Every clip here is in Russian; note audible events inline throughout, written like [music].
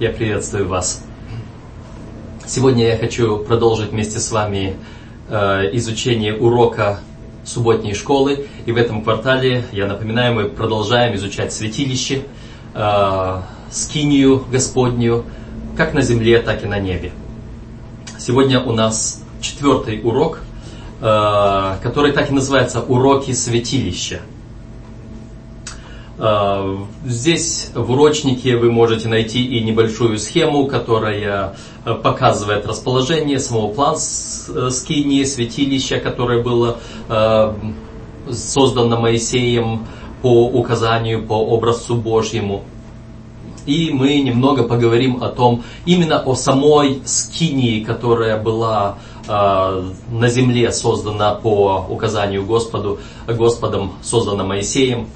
Я приветствую вас. Сегодня я хочу продолжить вместе с вами э, изучение урока субботней школы. И в этом квартале, я напоминаю, мы продолжаем изучать святилище, э, скинию Господнюю, как на земле, так и на небе. Сегодня у нас четвертый урок, э, который так и называется «Уроки святилища». Э, здесь в урочнике вы можете найти и небольшую схему, которая э, показывает расположение самого плана э, скинии, святилища, которое было создано Моисеем по указанию, по образцу Божьему. И мы немного поговорим о том, именно о самой скинии, которая была на земле создана по указанию Господу, Господом, создана Моисеем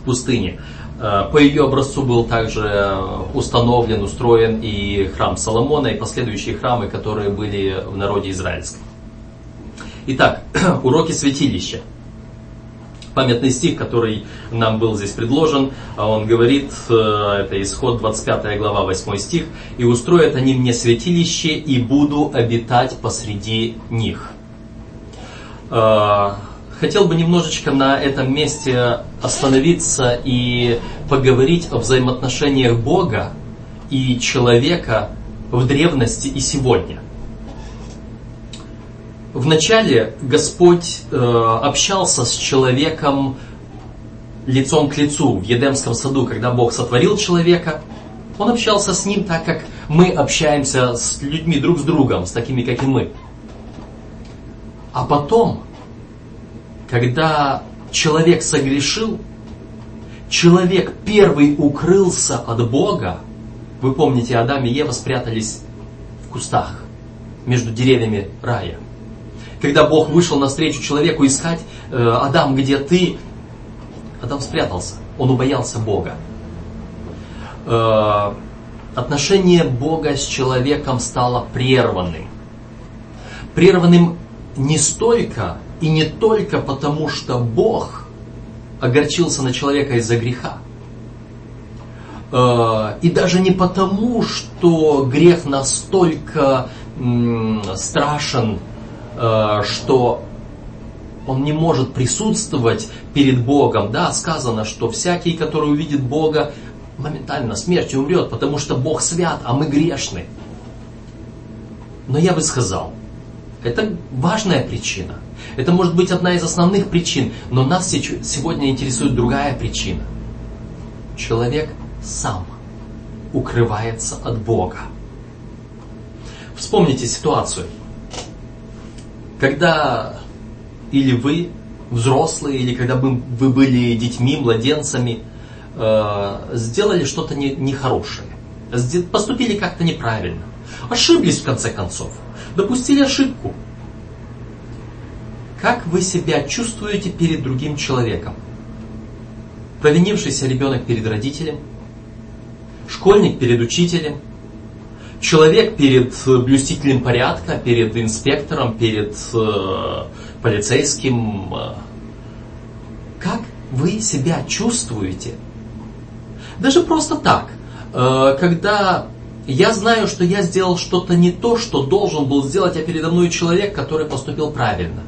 пустыне. Э, по ее образцу был также установлен, устроен и храм Соломона, и последующие храмы, которые были в народе израильском. Итак, [clears throat] уроки святилища. Памятный стих, который нам был здесь предложен, он говорит, э, это исход 25 глава 8 стих, «И устроят они мне святилище, и буду обитать посреди них». Хотел бы немножечко на этом месте остановиться и поговорить о взаимоотношениях Бога и человека в древности и сегодня. Вначале Господь э, общался с человеком лицом к лицу в Едемском саду, когда Бог сотворил человека. Он общался с ним так, как мы общаемся с людьми друг с другом, с такими, как и мы. А потом когда человек согрешил, человек первый укрылся от Бога. Вы помните, Адам и Ева спрятались в кустах между деревьями рая. Когда Бог вышел навстречу человеку искать, э, Адам, где ты? Адам спрятался. Он убоялся Бога. Э, отношение Бога с человеком стало прерванным. Прерванным не столько и не только потому, что Бог огорчился на человека из-за греха. Э, и даже не потому, что грех настолько страшен, э, что он не может присутствовать перед Богом. Да, сказано, что всякий, который увидит Бога, моментально смертью умрет, потому что Бог свят, а мы грешны. Но я бы сказал, это важная причина. Это может быть одна из основных причин, но нас сегодня интересует другая причина. Человек сам укрывается от Бога. Вспомните ситуацию. Когда или вы, взрослые, или когда вы были детьми, младенцами, э, сделали что-то нехорошее, поступили как-то неправильно, ошиблись в конце концов – допустили ошибку. Как вы себя чувствуете перед другим человеком? Провинившийся ребенок перед родителем, школьник перед учителем, человек перед блюстителем порядка, перед инспектором, перед э, полицейским. Как вы себя чувствуете? Даже просто так, э, когда я знаю, что я сделал что-то не то, что должен был сделать, а передо мной человек, который поступил правильно.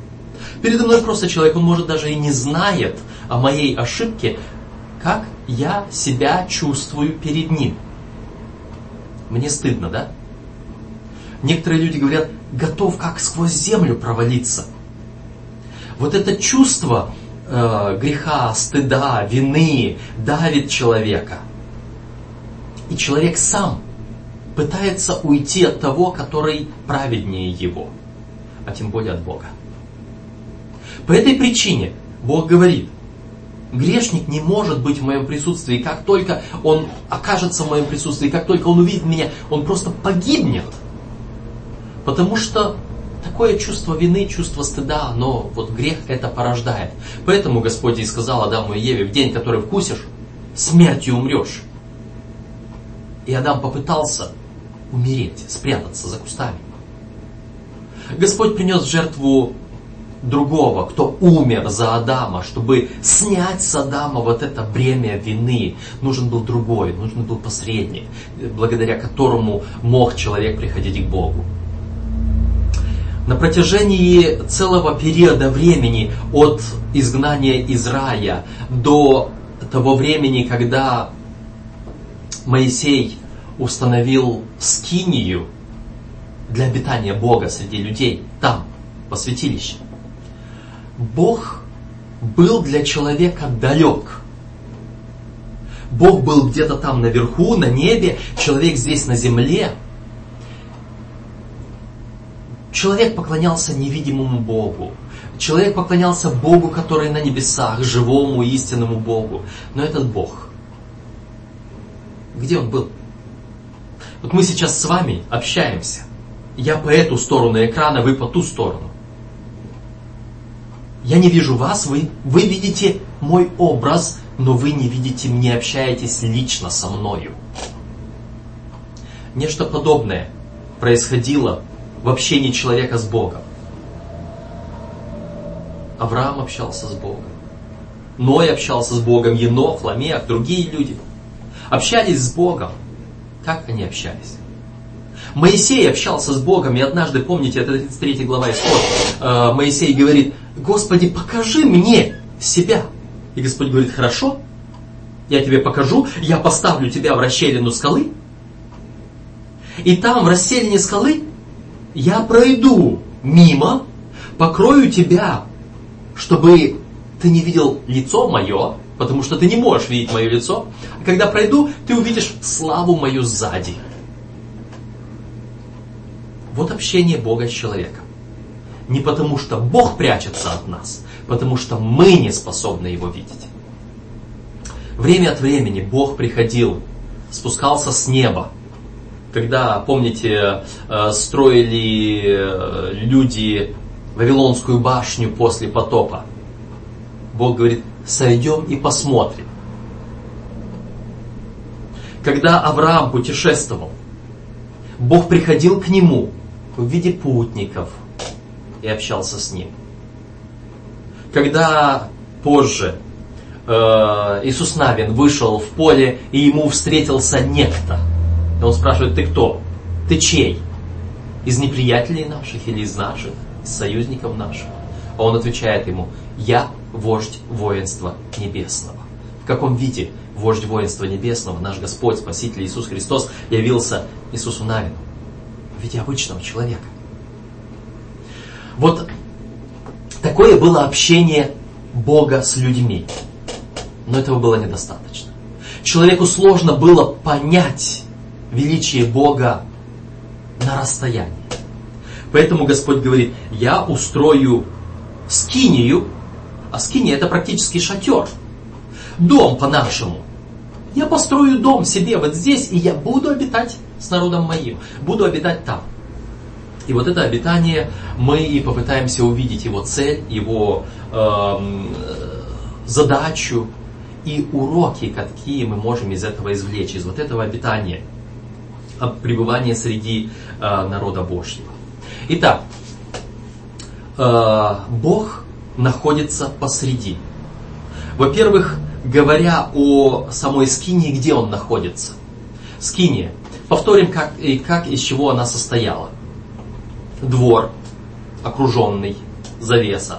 Передо мной просто человек, он может даже и не знает о моей ошибке, как я себя чувствую перед ним. Мне стыдно, да? Некоторые люди говорят, готов как сквозь землю провалиться. Вот это чувство э, греха, стыда, вины давит человека. И человек сам пытается уйти от того, который праведнее его, а тем более от Бога. По этой причине Бог говорит, грешник не может быть в моем присутствии. Как только он окажется в моем присутствии, как только он увидит меня, он просто погибнет. Потому что такое чувство вины, чувство стыда, оно, вот грех это порождает. Поэтому Господь и сказал Адаму и Еве, в день, который вкусишь, смертью умрешь. И Адам попытался умереть, спрятаться за кустами. Господь принес в жертву другого, кто умер за Адама, чтобы снять с Адама вот это бремя вины. Нужен был другой, нужен был посредник, благодаря которому мог человек приходить к Богу. На протяжении целого периода времени от изгнания из рая до того времени, когда Моисей установил скинию для обитания Бога среди людей, там, по святилище. Бог был для человека далек. Бог был где-то там наверху, на небе, человек здесь на земле. Человек поклонялся невидимому Богу. Человек поклонялся Богу, который на небесах, живому, истинному Богу. Но этот Бог, где он был? Вот мы сейчас с вами общаемся. Я по эту сторону экрана, вы по ту сторону. Я не вижу вас, вы, вы видите мой образ, но вы не видите, не общаетесь лично со мною. Нечто подобное происходило в общении человека с Богом. Авраам общался с Богом. Ной общался с Богом, Енох, Ламех, другие люди. Общались с Богом. Как они общались? Моисей общался с Богом, и однажды, помните, это 33 глава Исход, э, Моисей говорит, Господи, покажи мне себя. И Господь говорит, хорошо, я тебе покажу, я поставлю тебя в расщелину скалы, и там, в расселине скалы, я пройду мимо, покрою тебя, чтобы ты не видел лицо мое, потому что ты не можешь видеть мое лицо. А когда пройду, ты увидишь славу мою сзади. Вот общение Бога с человеком. Не потому что Бог прячется от нас, потому что мы не способны его видеть. Время от времени Бог приходил, спускался с неба. Когда, помните, э, строили э, люди Вавилонскую башню после потопа, Бог говорит, сойдем и посмотрим. Когда Авраам путешествовал, Бог приходил к нему в виде путников и общался с ним. Когда позже э, Иисус Навин вышел в поле, и ему встретился некто. И он спрашивает, ты кто? Ты чей? Из неприятелей наших или из наших? Из союзников наших? А он отвечает ему, я вождь воинства небесного. В каком виде вождь воинства небесного, наш Господь, Спаситель Иисус Христос, явился Иисусу Навину? В виде обычного человека. Вот такое было общение Бога с людьми. Но этого было недостаточно. Человеку сложно было понять величие Бога на расстоянии. Поэтому Господь говорит, я устрою скинию, а скиния это практически шатер. Дом по-нашему. Я построю дом себе вот здесь, и я буду обитать с народом моим. Буду обитать там. И вот это обитание мы и попытаемся увидеть его цель, его э, задачу и уроки, какие мы можем из этого извлечь, из вот этого обитания, пребывания среди э, народа Божьего. Итак, э, Бог находится посреди. Во-первых, говоря о самой скинии, где он находится. Скиния. Повторим, как, и как из чего она состояла. Двор, окруженный, завеса.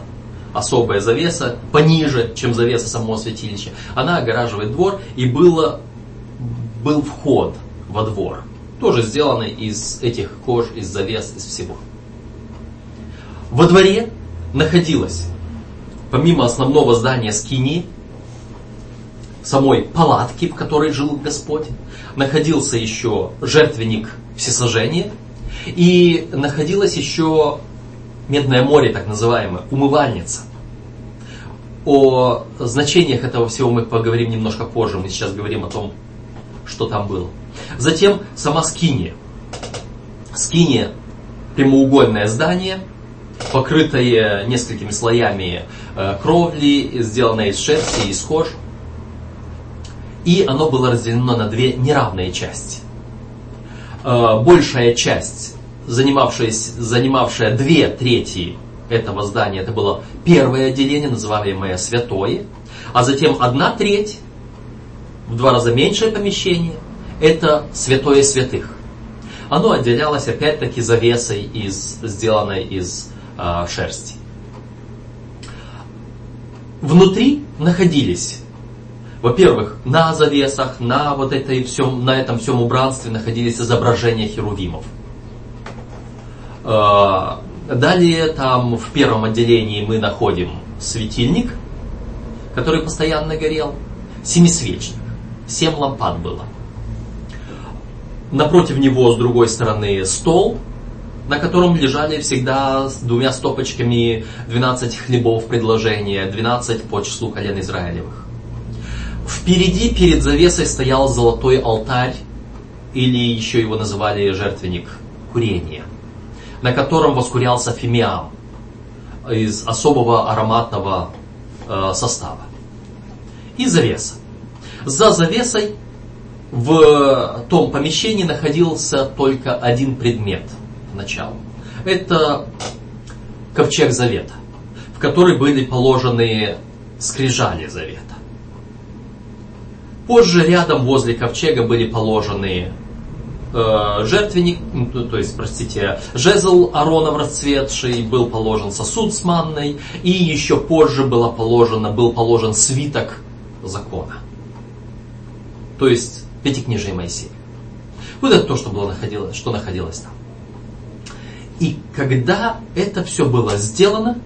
Особая завеса, пониже, чем завеса самого святилища. Она огораживает двор, и было, был вход во двор. Тоже сделанный из этих кож, из завес, из всего. Во дворе находилась помимо основного здания скини, самой палатки, в которой жил Господь, находился еще жертвенник всесожжения, и находилось еще Медное море, так называемое, умывальница. О значениях этого всего мы поговорим немножко позже, мы сейчас говорим о том, что там было. Затем сама скиния. Скиния – прямоугольное здание, покрытое несколькими слоями Э, кровли, сделанное из шерсти, из кож. И оно было разделено на две неравные части. Э, большая часть, занимавшая, две трети этого здания, это было первое отделение, называемое святое, а затем одна треть, в два раза меньшее помещение, это святое святых. Оно отделялось опять-таки завесой, из, сделанной из э, шерсти. Внутри находились, во-первых, на завесах, на вот этой всем, на этом всем убранстве находились изображения херувимов. Э, далее там в первом отделении мы находим светильник, который постоянно горел, семисвечник, семь лампад было. Напротив него с другой стороны стол, на котором лежали всегда с двумя стопочками 12 хлебов предложения, 12 по числу колен Израилевых. Впереди перед завесой стоял золотой алтарь, или еще его называли жертвенник курения, на котором воскурялся фимиам из особого ароматного э, состава. И завеса. За завесой в том помещении находился только один предмет – началу. Это ковчег завета, в который были положены скрижали завета. Позже рядом возле ковчега были положены э, жертвенник, то есть, простите, жезл Аронов расцветший, был положен сосуд с манной, и еще позже было положено, был положен свиток закона. То есть, Пятикнижие Моисея. Вот это то, что, было находилось, что находилось там. И когда это все было сделано,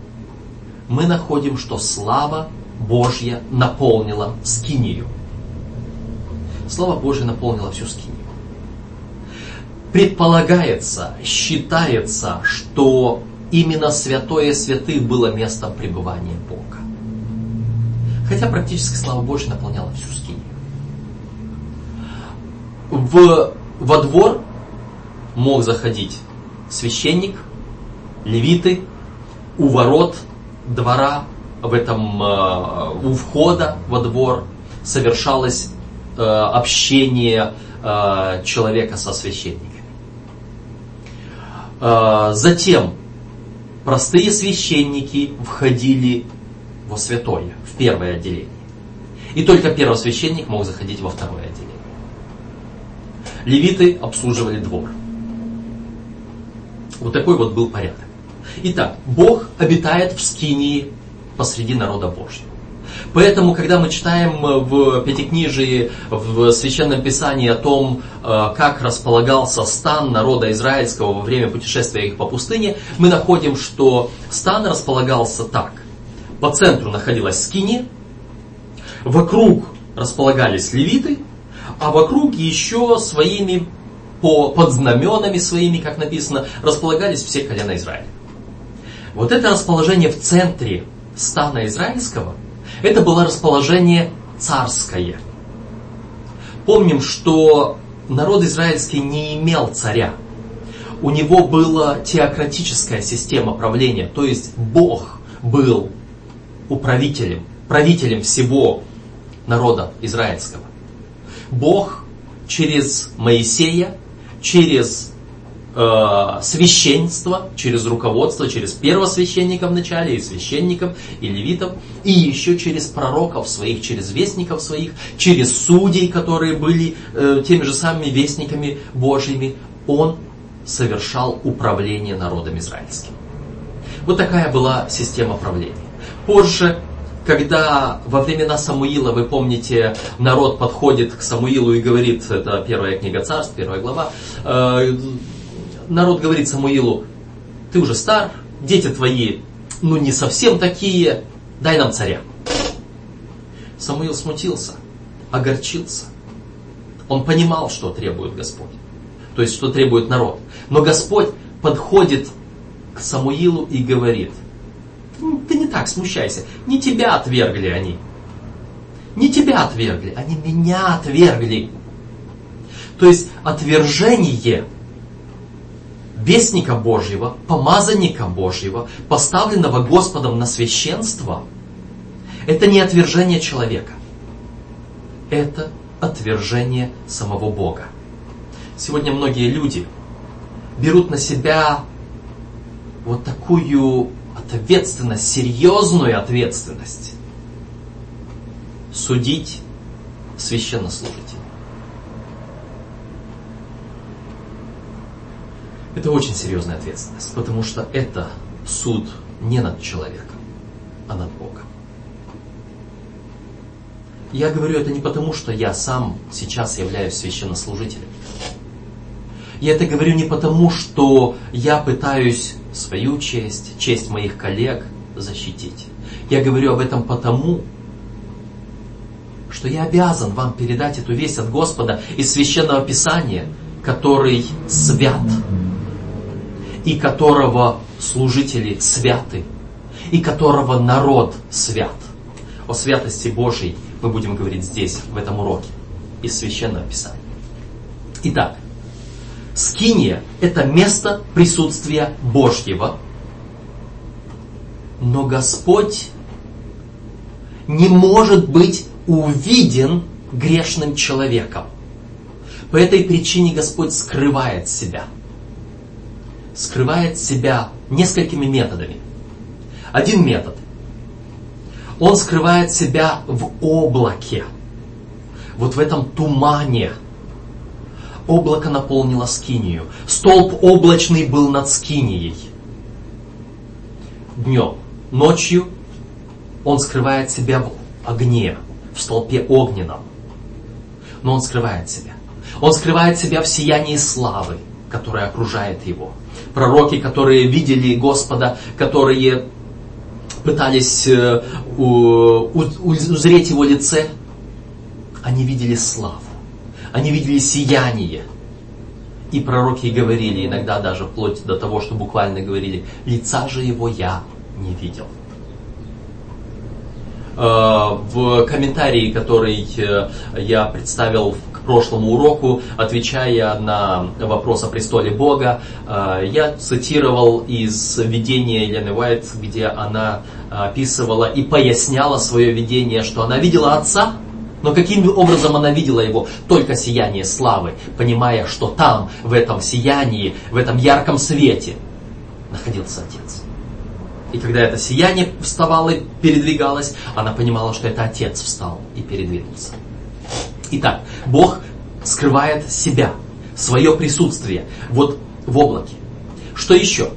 мы находим, что слава Божья наполнила скинию. Слава Божья наполнила всю скинию. Предполагается, считается, что именно святое святых было местом пребывания Бога. Хотя практически слава Божья наполняла всю скинию. В, во двор мог заходить священник, левиты, у ворот двора, в этом, э, у входа во двор совершалось э, общение э, человека со священниками. Затем простые священники входили во святое, в первое отделение. И только первый священник мог заходить во второе отделение. Левиты обслуживали двор. Вот такой вот был порядок. Итак, Бог обитает в Скинии посреди народа Божьего. Поэтому, когда мы читаем в Пятикнижии, в Священном Писании о том, э, как располагался стан народа израильского во время путешествия их по пустыне, мы находим, что стан располагался так. По центру находилась Скиния, вокруг располагались левиты, а вокруг еще своими по, под знаменами своими, как написано, располагались все колена Израиля. Вот это расположение в центре стана израильского, это было расположение царское. Помним, что народ израильский не имел царя. У него была теократическая система правления, то есть Бог был управителем, правителем всего народа израильского. Бог через Моисея через э, священство, через руководство, через первосвященника вначале, и священников, и левитов, и еще через пророков своих, через вестников своих, через судей, которые были э, теми же самыми вестниками Божьими, он совершал управление народом израильским. Вот такая была система правления. Позже когда во времена Самуила, вы помните, народ подходит к Самуилу и говорит, это первая книга царств, первая глава, э, народ говорит Самуилу, ты уже стар, дети твои, ну не совсем такие, дай нам царя. Самуил смутился, огорчился. Он понимал, что требует Господь. То есть, что требует народ. Но Господь подходит к Самуилу и говорит – ну, ты не так смущайся. Не тебя отвергли они. Не тебя отвергли, они меня отвергли. То есть отвержение вестника Божьего, помазанника Божьего, поставленного Господом на священство, это не отвержение человека. Это отвержение самого Бога. Сегодня многие люди берут на себя вот такую ответственность, серьезную ответственность судить священнослужителей. Это очень серьезная ответственность, потому что это суд не над человеком, а над Богом. Я говорю это не потому, что я сам сейчас являюсь священнослужителем. Я это говорю не потому, что я пытаюсь свою честь, честь моих коллег защитить. Я говорю об этом потому, что я обязан вам передать эту весть от Господа из Священного Писания, который свят, и которого служители святы, и которого народ свят. О святости Божьей мы будем говорить здесь, в этом уроке, из Священного Писания. Итак, Скиния – это место присутствия Божьего, но Господь не может быть увиден грешным человеком. По этой причине Господь скрывает себя. Скрывает себя несколькими методами. Один метод он скрывает себя в облаке. Вот в этом тумане. Облако наполнило скинию. Столб облачный был над скинией. Днем. Ночью он скрывает себя в огне, в столпе огненном. Но он скрывает себя. Он скрывает себя в сиянии славы, которая окружает его. Пророки, которые видели Господа, которые пытались э, узреть его лице, они видели славу, они видели сияние. И пророки говорили, иногда даже вплоть до того, что буквально говорили, лица же его я не видел. Э, в комментарии, который э, я представил прошлому уроку, отвечая на вопрос о престоле Бога, э, я цитировал из видения Елены Уайт, где она описывала и поясняла свое видение, что она видела Отца, но каким образом она видела его? Только сияние славы, понимая, что там, в этом сиянии, в этом ярком свете находился Отец. И когда это сияние вставало и передвигалось, она понимала, что это Отец встал и передвинулся. Итак, Бог скрывает себя, свое присутствие вот в облаке. Что еще?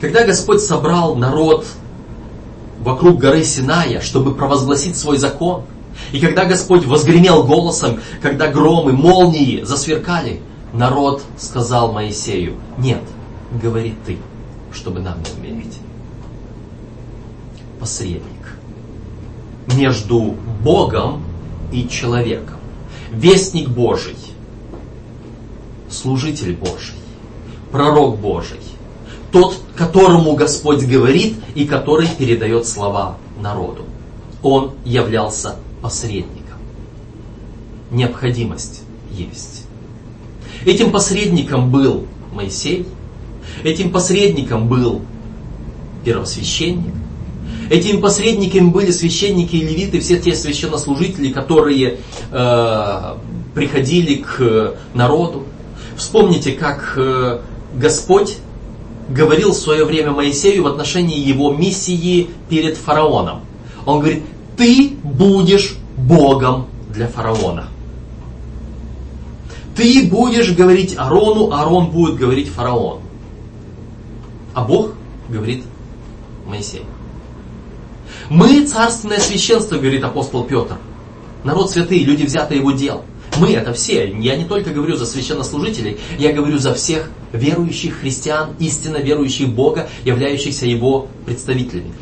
Когда Господь собрал народ вокруг горы Синая, чтобы провозгласить свой закон, и когда Господь возгремел голосом, когда громы, молнии засверкали, народ сказал Моисею, нет, говори ты, чтобы нам не умереть. Посредник между Богом и человеком. Вестник Божий, служитель Божий, пророк Божий, тот, которому Господь говорит и который передает слова народу. Он являлся посредником. Необходимость есть. Этим посредником был Моисей, этим посредником был первосвященник, Этими посредниками были священники и левиты, все те священнослужители, которые э, приходили к народу. Вспомните, как э, Господь говорил в свое время Моисею в отношении его миссии перед фараоном. Он говорит, ты будешь Богом для фараона. Ты будешь говорить Арону, Арон будет говорить фараону. А Бог говорит Моисею. Мы царственное священство, говорит апостол Петр. Народ святый, люди взяты его дел. Мы это все. Я не только говорю за священнослужителей, я говорю за всех верующих христиан, истинно верующих Бога, являющихся Его представителями.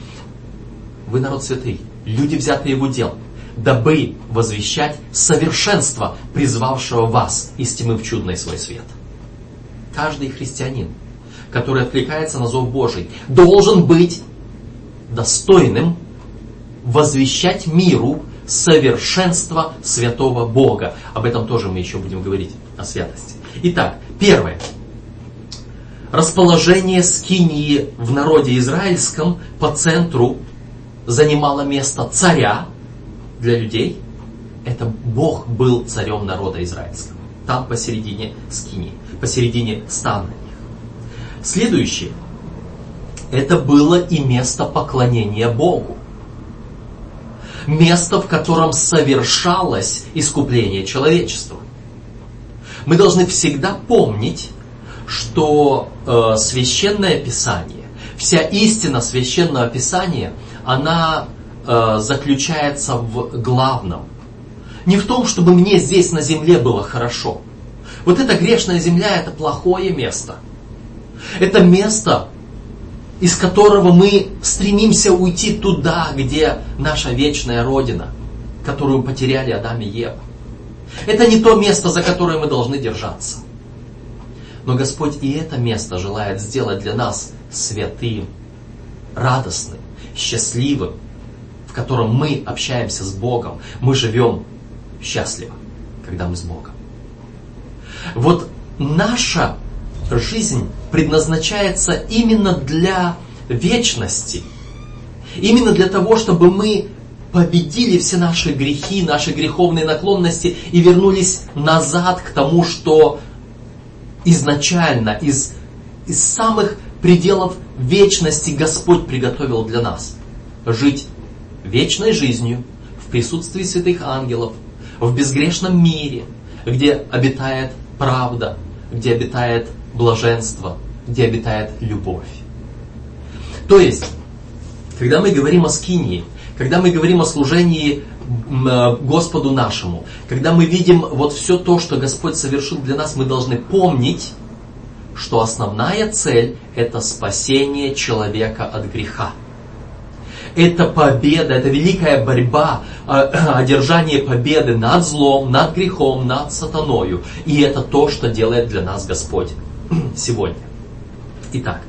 Вы народ святый, люди взяты Его дел, дабы возвещать совершенство, призвавшего вас из тьмы в чудный свой свет. Каждый христианин, который откликается на зов Божий, должен быть достойным возвещать миру совершенство святого Бога. Об этом тоже мы еще будем говорить, о святости. Итак, первое. Расположение скинии в народе израильском по центру занимало место царя для людей. Это Бог был царем народа израильского. Там посередине скинии, посередине стана их. Следующее. это было и место поклонения Богу. Место, в котором совершалось искупление человечества. Мы должны всегда помнить, что э, священное писание, вся истина священного писания, она э, заключается в главном. Не в том, чтобы мне здесь на земле было хорошо. Вот эта грешная земля это плохое место. Это место, из которого мы стремимся уйти туда, где наша вечная Родина, которую потеряли Адам и Ева. Это не то место, за которое мы должны держаться. Но Господь и это место желает сделать для нас святым, радостным, счастливым, в котором мы общаемся с Богом, мы живем счастливо, когда мы с Богом. Вот наша жизнь предназначается именно для вечности. Именно для того, чтобы мы победили все наши грехи, наши греховные наклонности и вернулись назад к тому, что изначально из, из самых пределов вечности Господь приготовил для нас. Жить вечной жизнью в присутствии святых ангелов, в безгрешном мире, где обитает правда, где обитает блаженство, где обитает любовь. То есть, когда мы говорим о скинии, когда мы говорим о служении э, Господу нашему, когда мы видим вот все то, что Господь совершил для нас, мы должны помнить, что основная цель – это спасение человека от греха. Это победа, это великая борьба, э, [clears throat] одержание победы над злом, над грехом, над сатаною. И это то, что делает для нас Господь [clears throat] сегодня. Итак,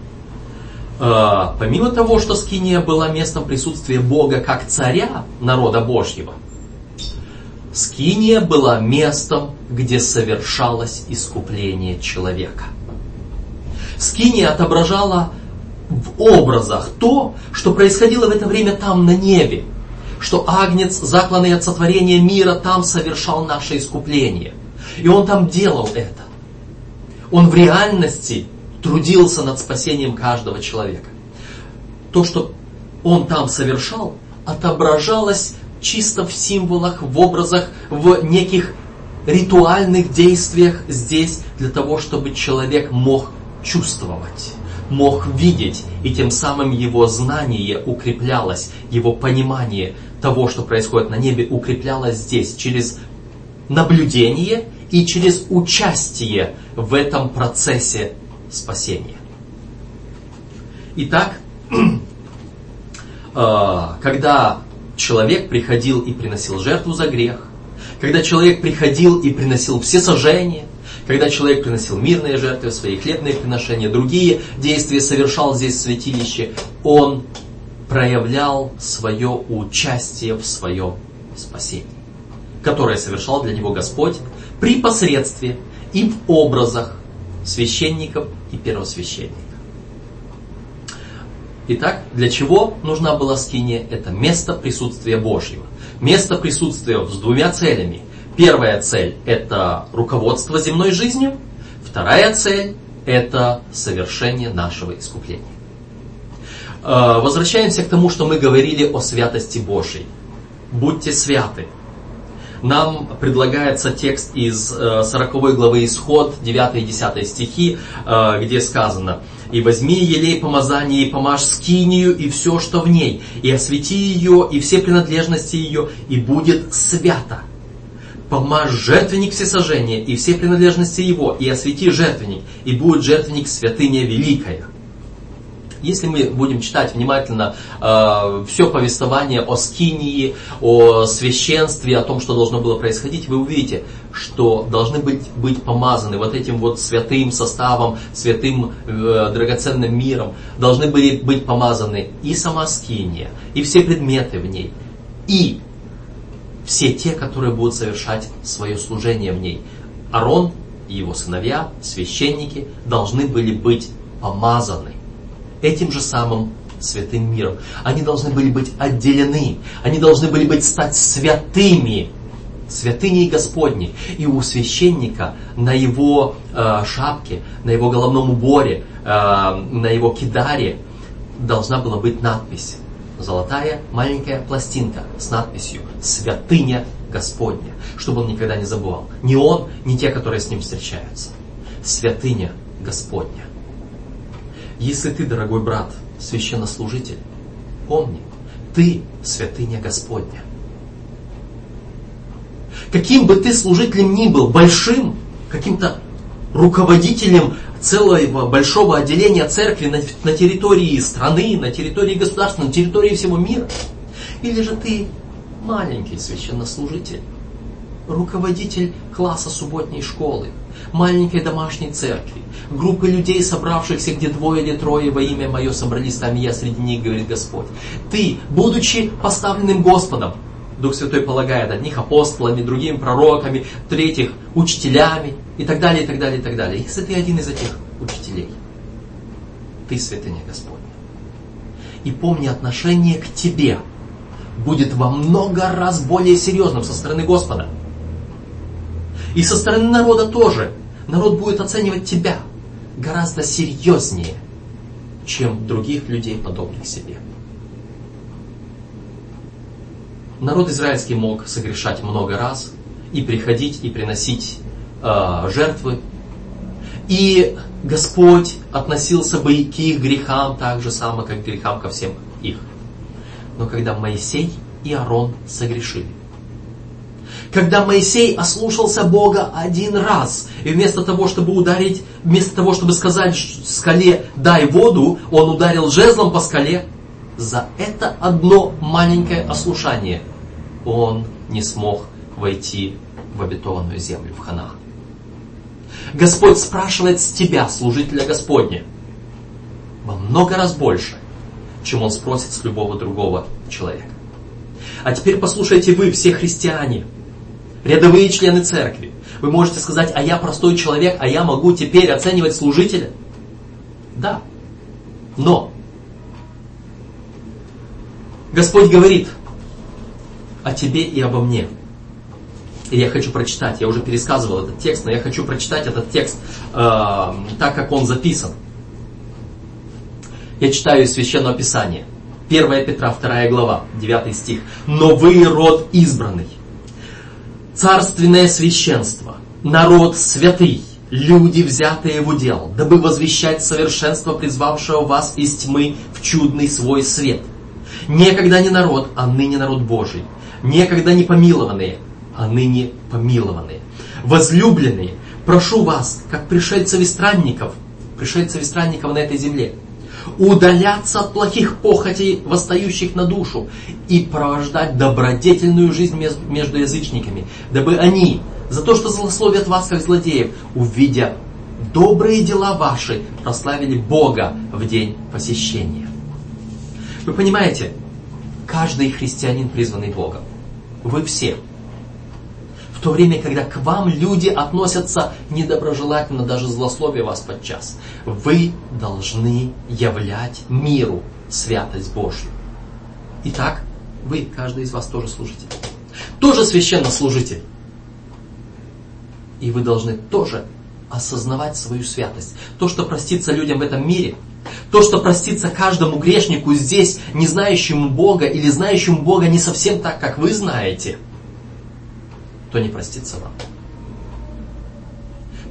э, помимо того, что Скиния была местом присутствия Бога как царя народа Божьего, Скиния была местом, где совершалось искупление человека. Скиния отображала в образах то, что происходило в это время там на небе, что Агнец, закланный от сотворения мира, там совершал наше искупление. И он там делал это. Он в реальности трудился над спасением каждого человека. То, что он там совершал, отображалось чисто в символах, в образах, в неких ритуальных действиях здесь, для того, чтобы человек мог чувствовать, мог видеть, и тем самым его знание укреплялось, его понимание того, что происходит на небе, укреплялось здесь через наблюдение и через участие в этом процессе спасения. Итак, а, [clears throat] когда человек приходил и приносил жертву за грех, когда человек приходил и приносил все сожжения, когда человек приносил мирные жертвы, свои хлебные приношения, другие действия совершал здесь в святилище, он проявлял свое участие в своем спасении, которое совершал для него Господь при посредстве и в образах священников и первосвященника. Итак, для чего нужна была скиния? Это место присутствия Божьего. Место присутствия с двумя целями. Первая цель – это руководство земной жизнью. Вторая цель – это совершение нашего искупления. Э, возвращаемся к тому, что мы говорили о святости Божьей. Будьте святы, нам предлагается текст из 40 э, главы Исход, 9 и 10 стихи, э, где сказано «И возьми елей помазания, и помажь скинию, и все, что в ней, и освети ее, и все принадлежности ее, и будет свято. Помажь жертвенник всесожжения, и все принадлежности его, и освети жертвенник, и будет жертвенник святыня великая». Если мы будем читать внимательно э, все повествование о скинии, о священстве, о том, что должно было происходить, вы увидите, что должны быть, быть помазаны вот этим вот святым составом, святым э, драгоценным миром, должны были быть помазаны и сама скиния, и все предметы в ней, и все те, которые будут совершать свое служение в ней. Арон и его сыновья, священники, должны были быть помазаны этим же самым святым миром. Они должны были быть отделены, они должны были быть стать святыми, святыней Господней. И у священника на его э, шапке, на его головном уборе, э, на его кидаре должна была быть надпись. Золотая маленькая пластинка с надписью «Святыня Господня», чтобы он никогда не забывал. Ни он, ни те, которые с ним встречаются. Святыня Господня. Если ты, дорогой брат, священнослужитель, помни, ты святыня Господня. Каким бы ты служителем ни был, большим, каким-то руководителем целого большого отделения церкви на, на территории страны, на территории государства, на территории всего мира, или же ты маленький священнослужитель, руководитель класса субботней школы, маленькой домашней церкви, группы людей, собравшихся, где двое или трое во имя Мое собрались там, я среди них, говорит Господь. Ты, будучи поставленным Господом, Дух Святой полагает одних апостолами, другими пророками, третьих учителями и так далее, и так далее, и так далее. Если ты один из этих учителей, ты святыня Господня. И помни, отношение к тебе будет во много раз более серьезным со стороны Господа. И со стороны народа тоже. Народ будет оценивать тебя гораздо серьезнее, чем других людей, подобных себе. Народ израильский мог согрешать много раз и приходить и приносить э, жертвы. И Господь относился бы к их грехам так же само, как к грехам ко всем их. Но когда Моисей и Аарон согрешили, когда Моисей ослушался Бога один раз, и вместо того, чтобы ударить, вместо того, чтобы сказать скале «дай воду», он ударил жезлом по скале, за это одно маленькое ослушание он не смог войти в обетованную землю, в Ханах. Господь спрашивает с тебя, служителя Господня, во много раз больше, чем он спросит с любого другого человека. А теперь послушайте вы, все христиане, рядовые члены церкви. Вы можете сказать, а я простой человек, а я могу теперь оценивать служителя? Да. Но Господь говорит о тебе и обо мне. И я хочу прочитать, я уже пересказывал этот текст, но я хочу прочитать этот текст э, так, как он записан. Я читаю из Священного Писания. 1 Петра, 2 глава, 9 стих. «Но вы род избранный, царственное священство, народ святый, люди, взятые в удел, дабы возвещать совершенство призвавшего вас из тьмы в чудный свой свет» Некогда не народ, а ныне народ Божий. Некогда не помилованные, а ныне помилованные. Возлюбленные, прошу вас, как пришельцев и странников, пришельцев и странников на этой земле, удаляться от плохих похотей, восстающих на душу, и провождать добродетельную жизнь между язычниками, дабы они, за то, что злословят вас, как злодеев, увидя добрые дела ваши, прославили Бога в день посещения. Вы понимаете, каждый христианин, призванный Богом. Вы все. В то время, когда к вам люди относятся недоброжелательно, даже злословие вас подчас, вы должны являть миру святость Божью. Итак, вы, каждый из вас тоже служитель. Тоже священнослужитель. И вы должны тоже осознавать свою святость. То, что простится людям в этом мире – то, что простится каждому грешнику здесь, не знающему Бога или знающему Бога не совсем так, как вы знаете, то не простится вам.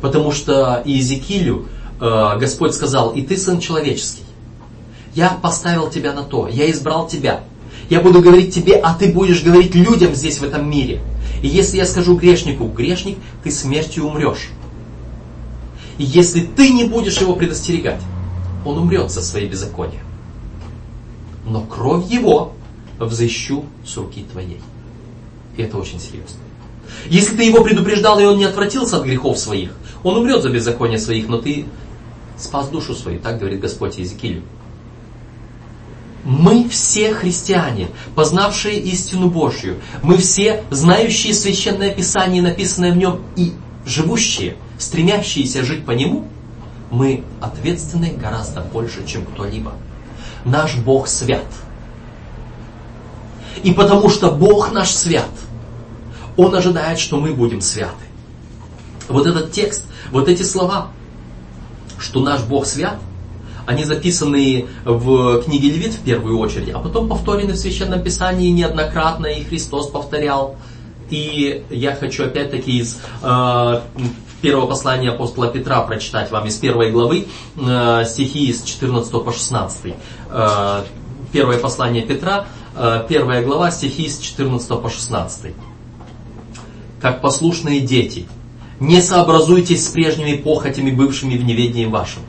Потому что Иезекиилю э, Господь сказал, и ты сын человеческий. Я поставил тебя на то, я избрал тебя. Я буду говорить тебе, а ты будешь говорить людям здесь, в этом мире. И если я скажу грешнику, грешник, ты смертью умрешь. И если ты не будешь его предостерегать, он умрет за свои беззакония. Но кровь его взыщу с руки твоей. И это очень серьезно. Если ты его предупреждал, и он не отвратился от грехов своих, он умрет за беззаконие своих, но ты спас душу свою, так говорит Господь Иезекиилю. Мы все христиане, познавшие истину Божью. Мы все знающие Священное Писание, написанное в нем, и живущие, стремящиеся жить по нему – мы ответственны гораздо больше, чем кто-либо. Наш Бог свят. И потому что Бог наш свят, Он ожидает, что мы будем святы. Вот этот текст, вот эти слова, что наш Бог свят, они записаны в книге Левит в первую очередь, а потом повторены в Священном Писании неоднократно, и Христос повторял. И я хочу опять-таки из э, первого послания апостола Петра прочитать вам из первой главы э, стихи с 14 по 16. Э, первое послание Петра, э, первая глава, стихи с 14 по 16. «Как послушные дети, не сообразуйтесь с прежними похотями, бывшими в неведении вашем,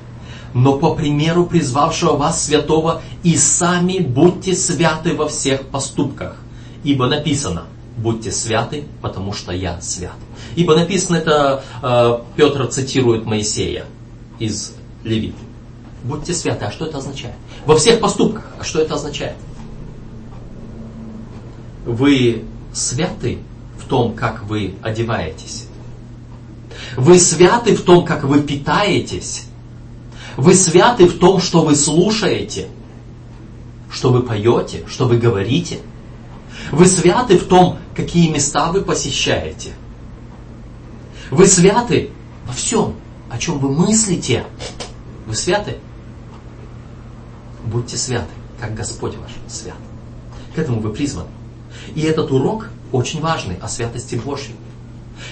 но по примеру призвавшего вас святого и сами будьте святы во всех поступках, ибо написано – будьте святы, потому что я свят. Ибо написано это, э, Петр цитирует Моисея из Левит. Будьте святы, а что это означает? Во всех поступках, а что это означает? Вы святы том, как вы одеваетесь. Вы святы в том, как вы питаетесь. Вы святы в том, что вы слушаете, что вы поете, что вы говорите – вы святы в том, какие места вы посещаете. Вы святы во всем, о чем вы мыслите. Вы святы? Будьте святы, как Господь ваш свят. К этому вы призваны. И этот урок очень важный о святости Божьей.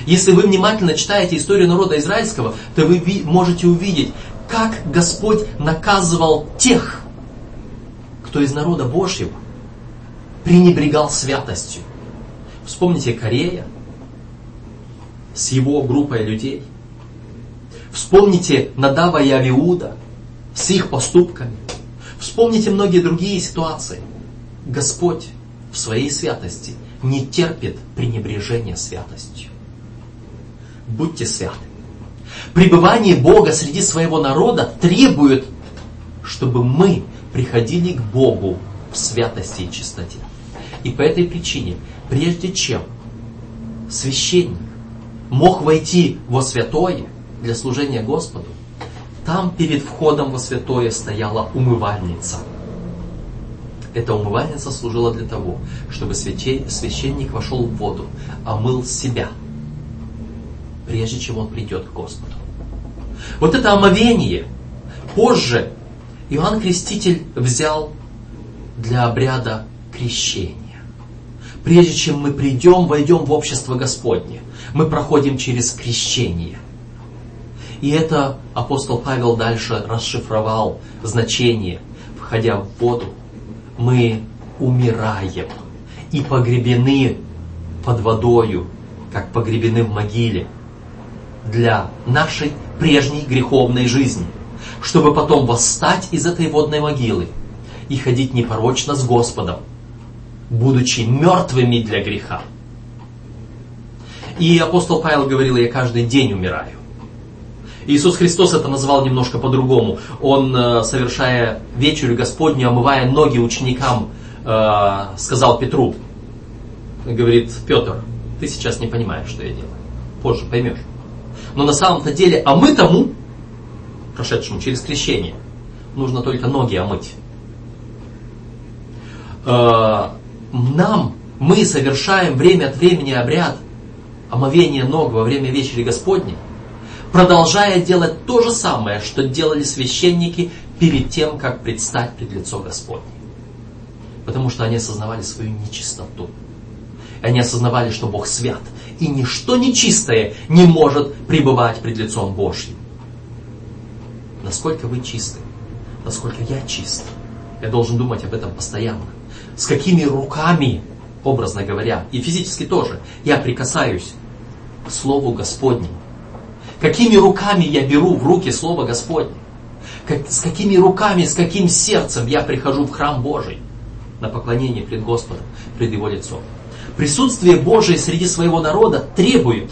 Если вы внимательно читаете историю народа израильского, то вы можете увидеть, как Господь наказывал тех, кто из народа Божьего пренебрегал святостью. Вспомните Корея с его группой людей. Вспомните Надава и Авиуда с их поступками. Вспомните многие другие ситуации. Господь в своей святости не терпит пренебрежения святостью. Будьте святы. Пребывание Бога среди своего народа требует, чтобы мы приходили к Богу в святости и чистоте. И по этой причине, прежде чем священник мог войти во святое для служения Господу, там перед входом во святое стояла умывальница. Эта умывальница служила для того, чтобы священник вошел в воду, омыл себя, прежде чем он придет к Господу. Вот это омовение позже Иоанн Креститель взял для обряда крещения. Прежде чем мы придем, войдем в общество Господне, мы проходим через крещение. И это апостол Павел дальше расшифровал значение. Входя в воду, мы умираем и погребены под водою, как погребены в могиле, для нашей прежней греховной жизни, чтобы потом восстать из этой водной могилы и ходить непорочно с Господом, будучи мертвыми для греха. И апостол Павел говорил, я каждый день умираю. Иисус Христос это назвал немножко по-другому. Он, э, совершая вечерю Господню, омывая ноги ученикам, э, сказал Петру, говорит, Петр, ты сейчас не понимаешь, что я делаю. Позже поймешь. Но на самом-то деле, а мы тому, прошедшему через крещение, нужно только ноги омыть. Э, нам, мы совершаем время от времени обряд омовения ног во время вечери Господней, продолжая делать то же самое, что делали священники перед тем, как предстать пред лицо Господне. Потому что они осознавали свою нечистоту. Они осознавали, что Бог свят. И ничто нечистое не может пребывать пред лицом Божьим. Насколько вы чисты, насколько я чист. Я должен думать об этом постоянно с какими руками, образно говоря, и физически тоже, я прикасаюсь к Слову Господнему. Какими руками я беру в руки Слово Господне. Как, с какими руками, с каким сердцем я прихожу в храм Божий на поклонение пред Господом, пред Его лицом. Присутствие Божие среди своего народа требует,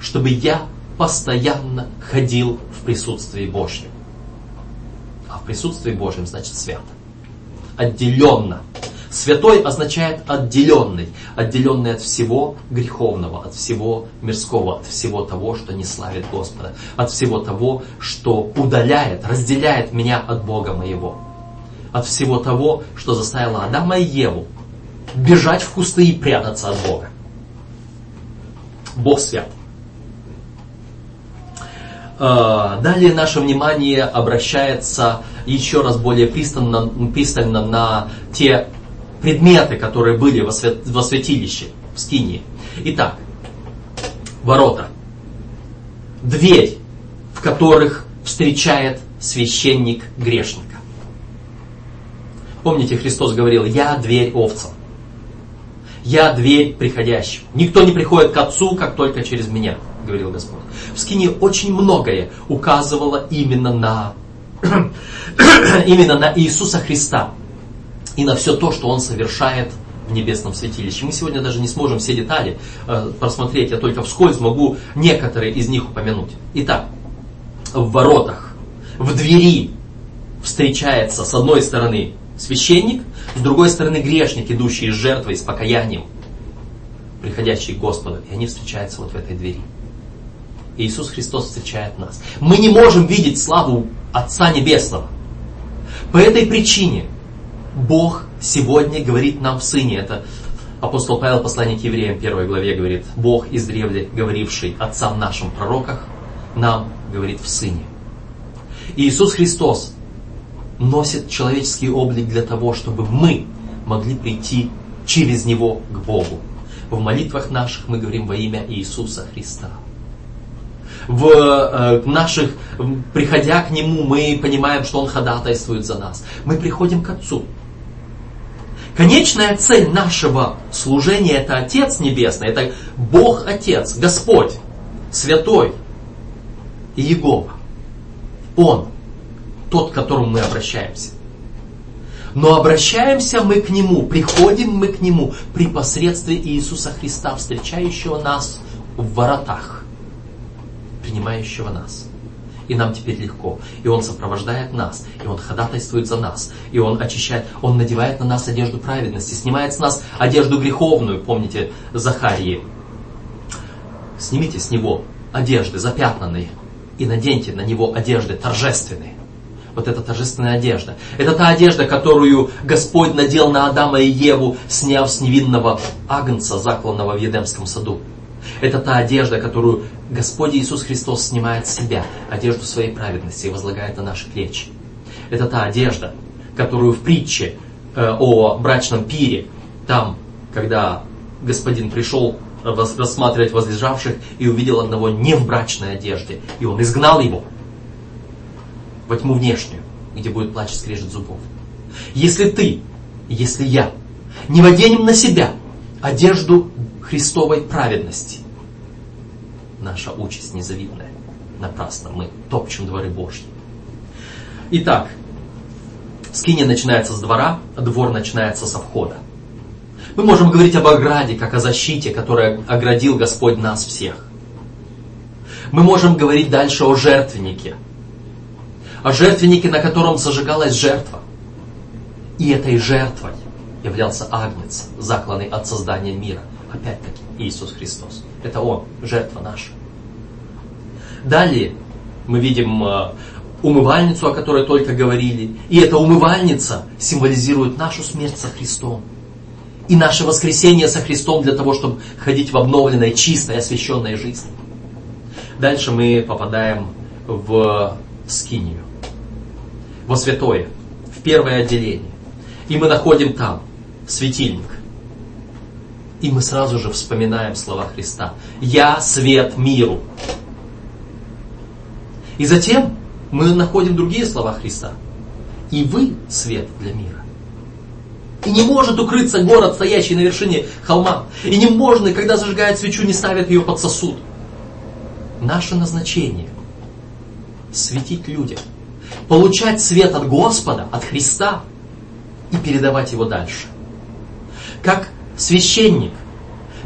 чтобы я постоянно ходил в присутствии Божьем. А в присутствии Божьем значит свято. Отделенно Святой означает отделенный, отделенный от всего греховного, от всего мирского, от всего того, что не славит Господа, от всего того, что удаляет, разделяет меня от Бога моего, от всего того, что заставило Адама и Еву бежать в кусты и прятаться от Бога. Бог свят. А, далее наше внимание обращается еще раз более пристально, пристально на те предметы, которые были во, свят, во святилище, в скинии. Итак, ворота. Дверь, в которых встречает священник грешника. Помните, Христос говорил, я дверь овцам. Я дверь приходящим. Никто не приходит к Отцу, как только через меня, говорил Господь. В Скине очень многое указывало именно на, [clears throat] именно на Иисуса Христа и на все то, что Он совершает в небесном святилище. Мы сегодня даже не сможем все детали э, просмотреть, я только вскользь могу некоторые из них упомянуть. Итак, в воротах, в двери встречается с одной стороны священник, с другой стороны грешник, идущий с жертвой, с покаянием, приходящий к Господу. И они встречаются вот в этой двери. И Иисус Христос встречает нас. Мы не можем видеть славу Отца Небесного. По этой причине Бог сегодня говорит нам в Сыне. Это апостол Павел, послание к евреям, первой главе говорит, Бог издревле говоривший отцам нашим пророках, нам говорит в Сыне. И Иисус Христос носит человеческий облик для того, чтобы мы могли прийти через Него к Богу. В молитвах наших мы говорим во имя Иисуса Христа. В э, наших, приходя к Нему, мы понимаем, что Он ходатайствует за нас. Мы приходим к Отцу. Конечная цель нашего служения это Отец Небесный, это Бог Отец, Господь, Святой и Иегова. Он тот, к которому мы обращаемся. Но обращаемся мы к Нему, приходим мы к Нему при посредстве Иисуса Христа, встречающего нас в воротах, принимающего нас. И нам теперь легко. И Он сопровождает нас, и Он ходатайствует за нас, и Он очищает, Он надевает на нас одежду праведности, снимает с нас одежду греховную, помните Захарии. Снимите с Него одежды запятнанные и наденьте на Него одежды торжественные вот эта торжественная одежда. Это та одежда, которую Господь надел на Адама и Еву, сняв с невинного агнца, закланного в Едемском саду. Это та одежда, которую Господь Иисус Христос снимает с себя, одежду своей праведности, и возлагает на наши плечи. Это та одежда, которую в притче э, о брачном пире, там, когда господин пришел рассматривать возлежавших и увидел одного не в брачной одежде, и он изгнал его – во тьму внешнюю, где будет плач и скрежет зубов. Если ты, если я не наденем на себя одежду Христовой праведности, наша участь незавидная. Напрасно мы топчем дворы Божьи. Итак, скиния начинается с двора, двор начинается со входа. Мы можем говорить об ограде, как о защите, которая оградил Господь нас всех. Мы можем говорить дальше о жертвеннике, о жертвеннике, на котором зажигалась жертва. И этой жертвой являлся Агнец, закланный от создания мира. Опять-таки Иисус Христос. Это Он, жертва наша. Далее мы видим э, умывальницу, о которой только говорили. И эта умывальница символизирует нашу смерть со Христом. И наше воскресение со Христом для того, чтобы ходить в обновленной, чистой, освященной жизни. Дальше мы попадаем в скинию во святое, в первое отделение. И мы находим там светильник. И мы сразу же вспоминаем слова Христа. «Я свет миру». И затем мы находим другие слова Христа. «И вы свет для мира». И не может укрыться город, стоящий на вершине холма. И не можно, когда зажигают свечу, не ставят ее под сосуд. Наше назначение – светить людям – получать свет от Господа, от Христа и передавать его дальше. Как священник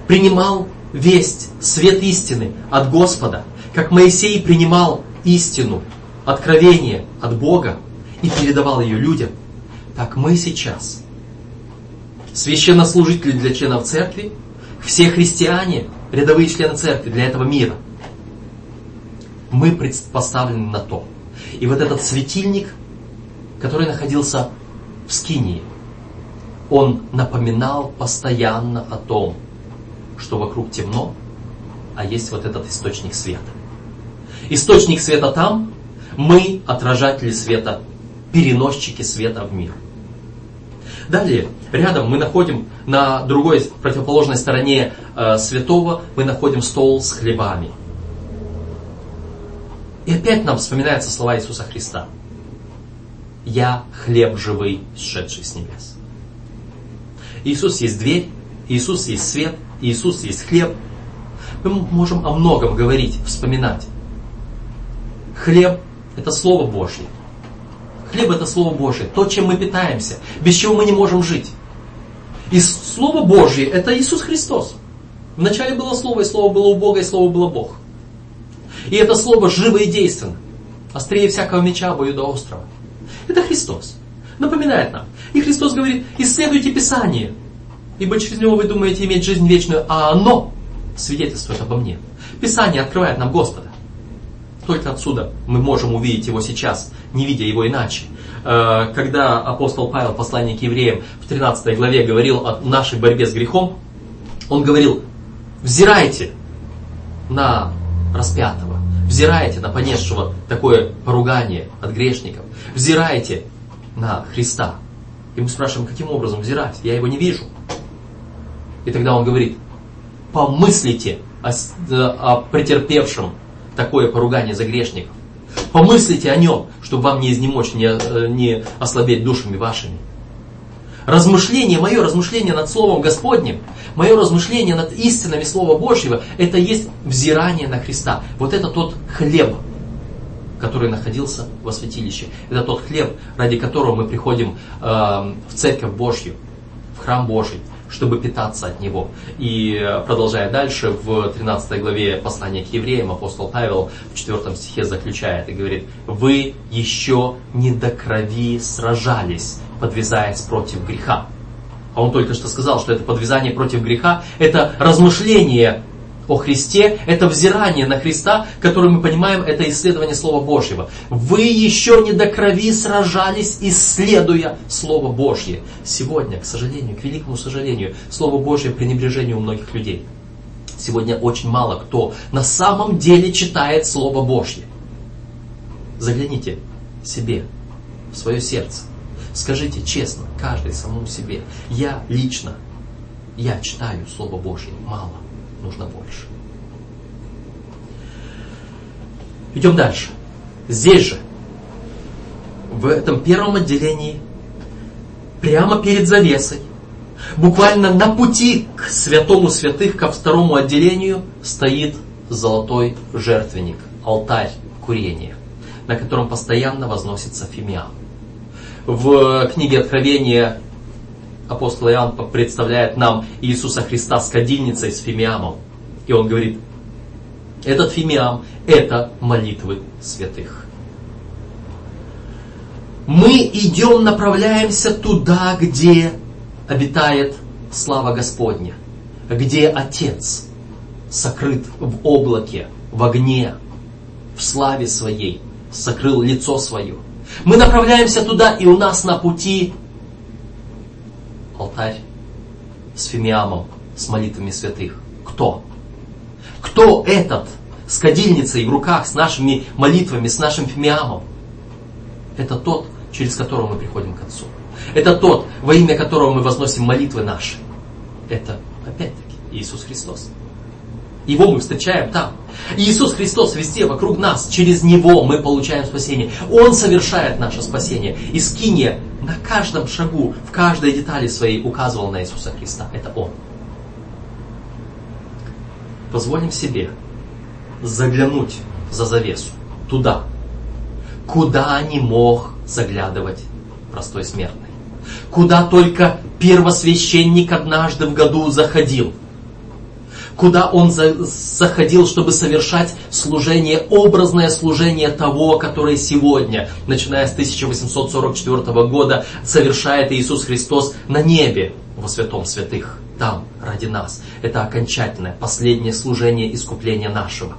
принимал весть, свет истины от Господа, как Моисей принимал истину, откровение от Бога и передавал ее людям, так мы сейчас, священнослужители для членов церкви, все христиане, рядовые члены церкви для этого мира, мы поставлены на то – и вот этот светильник, который находился в Скинии, он напоминал постоянно о том, что вокруг темно, а есть вот этот источник света. Источник света там, мы отражатели света переносчики света в мир. Далее, рядом мы находим на другой противоположной стороне э, святого, мы находим стол с хлебами. И опять нам вспоминаются слова Иисуса Христа. «Я хлеб живый, сшедший с небес». Иисус есть дверь, Иисус есть свет, Иисус есть хлеб. Мы можем о многом говорить, вспоминать. Хлеб – это Слово Божье. Хлеб – это Слово Божье, то, чем мы питаемся, без чего мы не можем жить. И Слово Божье – это Иисус Христос. Вначале было Слово, и Слово было у Бога, и Слово было Бог. И это Слово живо и действенно. Острее всякого меча, острова. Это Христос. Напоминает нам. И Христос говорит, исследуйте Писание, ибо через него вы думаете иметь жизнь вечную, а оно свидетельствует обо мне. Писание открывает нам Господа. Только отсюда мы можем увидеть его сейчас, не видя его иначе. Э, когда апостол Павел, посланник к евреям, в 13 главе говорил о нашей борьбе с грехом, он говорил, взирайте на распятого, взирайте на понесшего такое поругание от грешников, взирайте на Христа. И мы спрашиваем, каким образом взирать? Я его не вижу. И тогда он говорит, помыслите о, о претерпевшем такое поругание за грешников. Помыслите о нем, чтобы вам не изнемочь, не, э, не ослабеть душами вашими. Размышление, мое размышление над Словом Господним, мое размышление над истинами Слова Божьего, это есть взирание на Христа. Вот это тот хлеб, который находился во святилище. Это тот хлеб, ради которого мы приходим э, в Церковь Божью, в храм Божий, чтобы питаться от него. И э, продолжая дальше, в 13 главе послания к евреям апостол Павел в 4 стихе заключает и говорит, «Вы еще не до крови сражались, подвязаясь против греха». А он только что сказал, что это подвязание против греха, это размышление о Христе, это взирание на Христа, который мы понимаем, это исследование Слова Божьего. Вы еще не до крови сражались, исследуя Слово Божье. Сегодня, к сожалению, к великому сожалению, Слово Божье пренебрежение у многих людей. Сегодня очень мало кто на самом деле читает Слово Божье. Загляните себе в свое сердце. Скажите честно, каждый самому себе, я лично, я читаю Слово Божье мало нужно больше. Идем дальше. Здесь же, в этом первом отделении, прямо перед завесой, буквально на пути к святому святых, ко второму отделению, стоит золотой жертвенник, алтарь курения, на котором постоянно возносится фимиам. В книге Откровения апостол Иоанн представляет нам Иисуса Христа с кадильницей, с фимиамом. И он говорит, этот фимиам – это молитвы святых. Мы идем, направляемся туда, где обитает слава Господня, где Отец сокрыт в облаке, в огне, в славе своей, сокрыл лицо свое. Мы направляемся туда, и у нас на пути алтарь с фимиамом, с молитвами святых. Кто? Кто этот с кадильницей в руках, с нашими молитвами, с нашим фимиамом? Это тот, через которого мы приходим к Отцу. Это тот, во имя которого мы возносим молитвы наши. Это, опять-таки, Иисус Христос. Его мы встречаем там. Иисус Христос везде, вокруг нас. Через Него мы получаем спасение. Он совершает наше спасение. И скиния на каждом шагу, в каждой детали своей указывал на Иисуса Христа. Это Он. Позволим себе заглянуть за завесу, туда, куда не мог заглядывать простой смертный. Куда только первосвященник однажды в году заходил – куда он заходил, чтобы совершать служение, образное служение того, которое сегодня, начиная с 1844 года, совершает Иисус Христос на небе во святом святых, там, ради нас. Это окончательное, последнее служение искупления нашего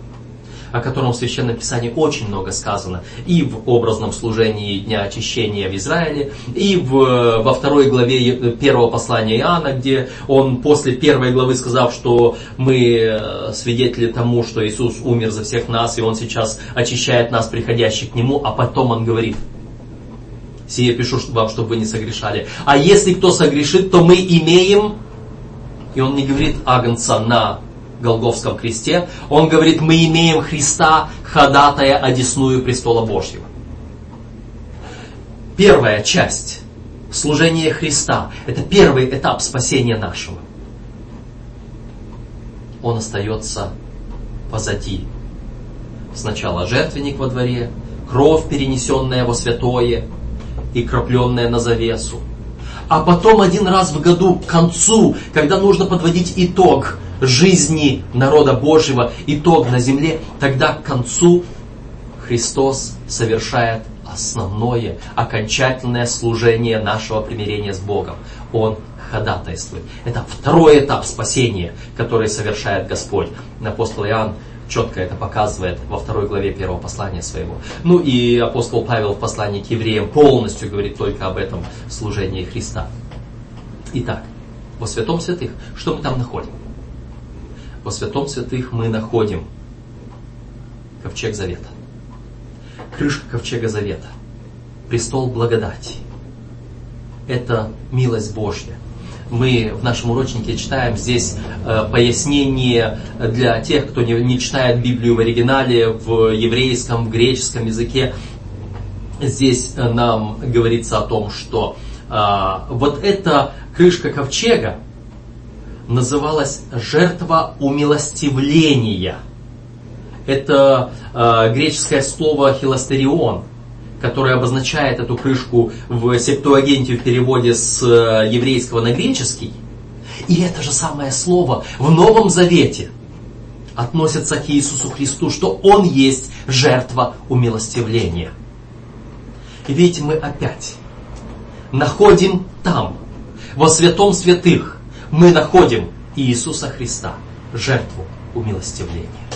о котором в Священном Писании очень много сказано, и в образном служении Дня Очищения в Израиле, и в, во второй главе первого послания Иоанна, где он после первой главы сказал, что мы э, свидетели тому, что Иисус умер за всех нас, и Он сейчас очищает нас, приходящих к Нему, а потом Он говорит, Сие пишу вам, чтобы вы не согрешали. А если кто согрешит, то мы имеем, и он не говорит агнца на Голговском кресте, он говорит, мы имеем Христа, ходатая одесную престола Божьего. Первая часть служения Христа – это первый этап спасения нашего. Он остается позади. Сначала жертвенник во дворе, кровь, перенесенная во святое и крапленная на завесу. А потом один раз в году, к концу, когда нужно подводить итог жизни народа Божьего, итог на земле, тогда к концу Христос совершает основное, окончательное служение нашего примирения с Богом. Он ходатайствует. Это второй этап спасения, который совершает Господь. Апостол Иоанн четко это показывает во второй главе первого послания своего. Ну и апостол Павел в послании к евреям полностью говорит только об этом служении Христа. Итак, во святом святых, что мы там находим? Во святом святых мы находим ковчег завета, крышка ковчега завета, престол благодати. Это милость Божья – мы в нашем урочнике читаем здесь э, пояснение для тех, кто не, не читает Библию в оригинале, в еврейском, в греческом языке. Здесь э, нам говорится о том, что э, вот эта крышка ковчега называлась жертва умилостивления. Это э, греческое слово хиластерион – которая обозначает эту крышку в септуагенте в переводе с э, еврейского на греческий. И это же самое слово в Новом Завете относится к Иисусу Христу, что Он есть жертва умилостивления. И видите, мы опять находим там, во святом святых, мы находим Иисуса Христа, жертву умилостивления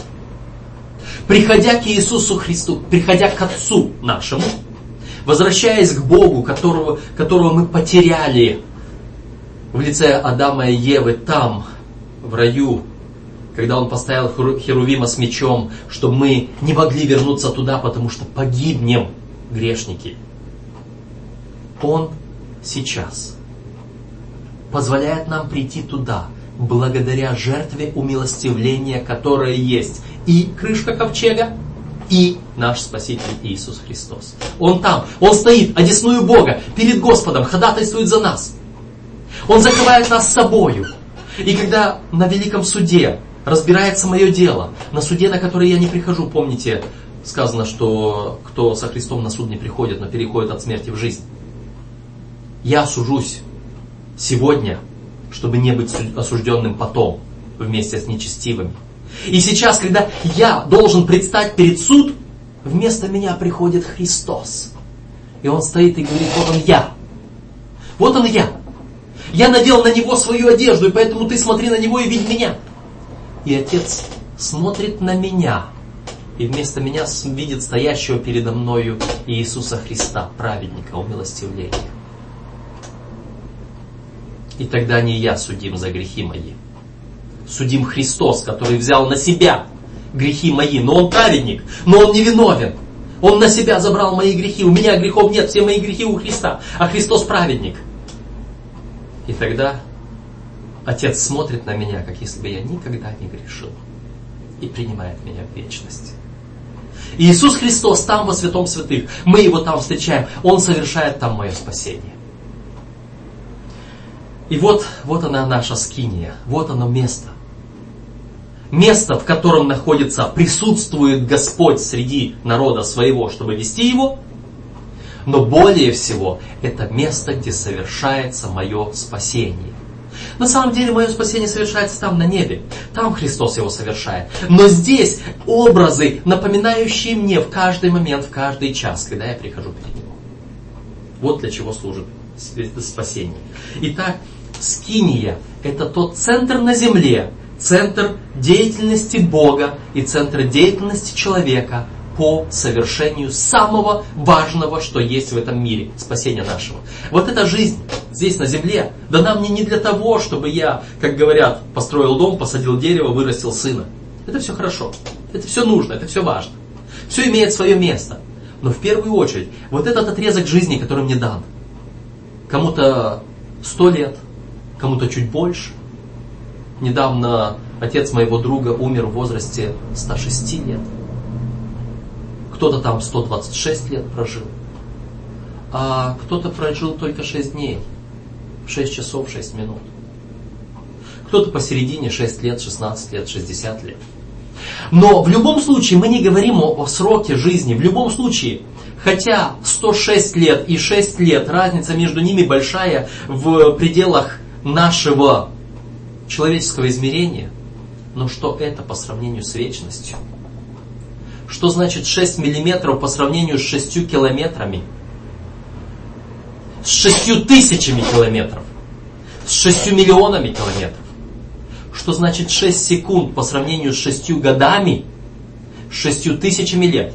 приходя к Иисусу Христу, приходя к Отцу нашему, возвращаясь к Богу, которого, которого мы потеряли в лице Адама и Евы там, в раю, когда он поставил Херувима с мечом, что мы не могли вернуться туда, потому что погибнем, грешники. Он сейчас позволяет нам прийти туда, благодаря жертве умилостивления, которая есть и крышка ковчега, и наш Спаситель Иисус Христос. Он там, Он стоит, одесную Бога, перед Господом, ходатайствует за нас. Он закрывает нас собою. И когда на великом суде разбирается мое дело, на суде, на который я не прихожу, помните, сказано, что кто со Христом на суд не приходит, но переходит от смерти в жизнь. Я сужусь сегодня, чтобы не быть осужденным потом, вместе с нечестивыми. И сейчас, когда я должен предстать перед суд, вместо меня приходит Христос. И он стоит и говорит, вот он я. Вот он я. Я надел на него свою одежду, и поэтому ты смотри на него и видь меня. И Отец смотрит на меня, и вместо меня видит стоящего передо мною Иисуса Христа, праведника, умилостивления. И тогда не я судим за грехи мои, судим Христос, который взял на себя грехи мои. Но он праведник, но он не виновен. Он на себя забрал мои грехи. У меня грехов нет, все мои грехи у Христа. А Христос праведник. И тогда Отец смотрит на меня, как если бы я никогда не грешил. И принимает меня в вечность. Иисус Христос там во святом святых. Мы Его там встречаем. Он совершает там мое спасение. И вот, вот она наша скиния. Вот оно место место, в котором находится, присутствует Господь среди народа своего, чтобы вести его, но более всего это место, где совершается мое спасение. На самом деле мое спасение совершается там на небе. Там Христос его совершает. Но здесь образы, напоминающие мне в каждый момент, в каждый час, когда я прихожу перед Ним. Вот для чего служит спасение. Итак, Скиния – это тот центр на земле, центр деятельности Бога и центр деятельности человека по совершению самого важного, что есть в этом мире, спасения нашего. Вот эта жизнь здесь на земле дана мне не для того, чтобы я, как говорят, построил дом, посадил дерево, вырастил сына. Это все хорошо, это все нужно, это все важно. Все имеет свое место. Но в первую очередь, вот этот отрезок жизни, который мне дан, кому-то сто лет, кому-то чуть больше. Недавно отец моего друга умер в возрасте 106 лет. Кто-то там 126 лет прожил. А кто-то прожил только 6 дней. 6 часов, 6 минут. Кто-то посередине 6 лет, 16 лет, 60 лет. Но в любом случае мы не говорим о, о сроке жизни. В любом случае, хотя 106 лет и 6 лет, разница между ними большая в пределах нашего человеческого измерения, но что это по сравнению с вечностью? Что значит 6 миллиметров по сравнению с 6 километрами? С 6 тысячами километров? С 6 миллионами километров? Что значит 6 секунд по сравнению с 6 годами, с 6 тысячами лет?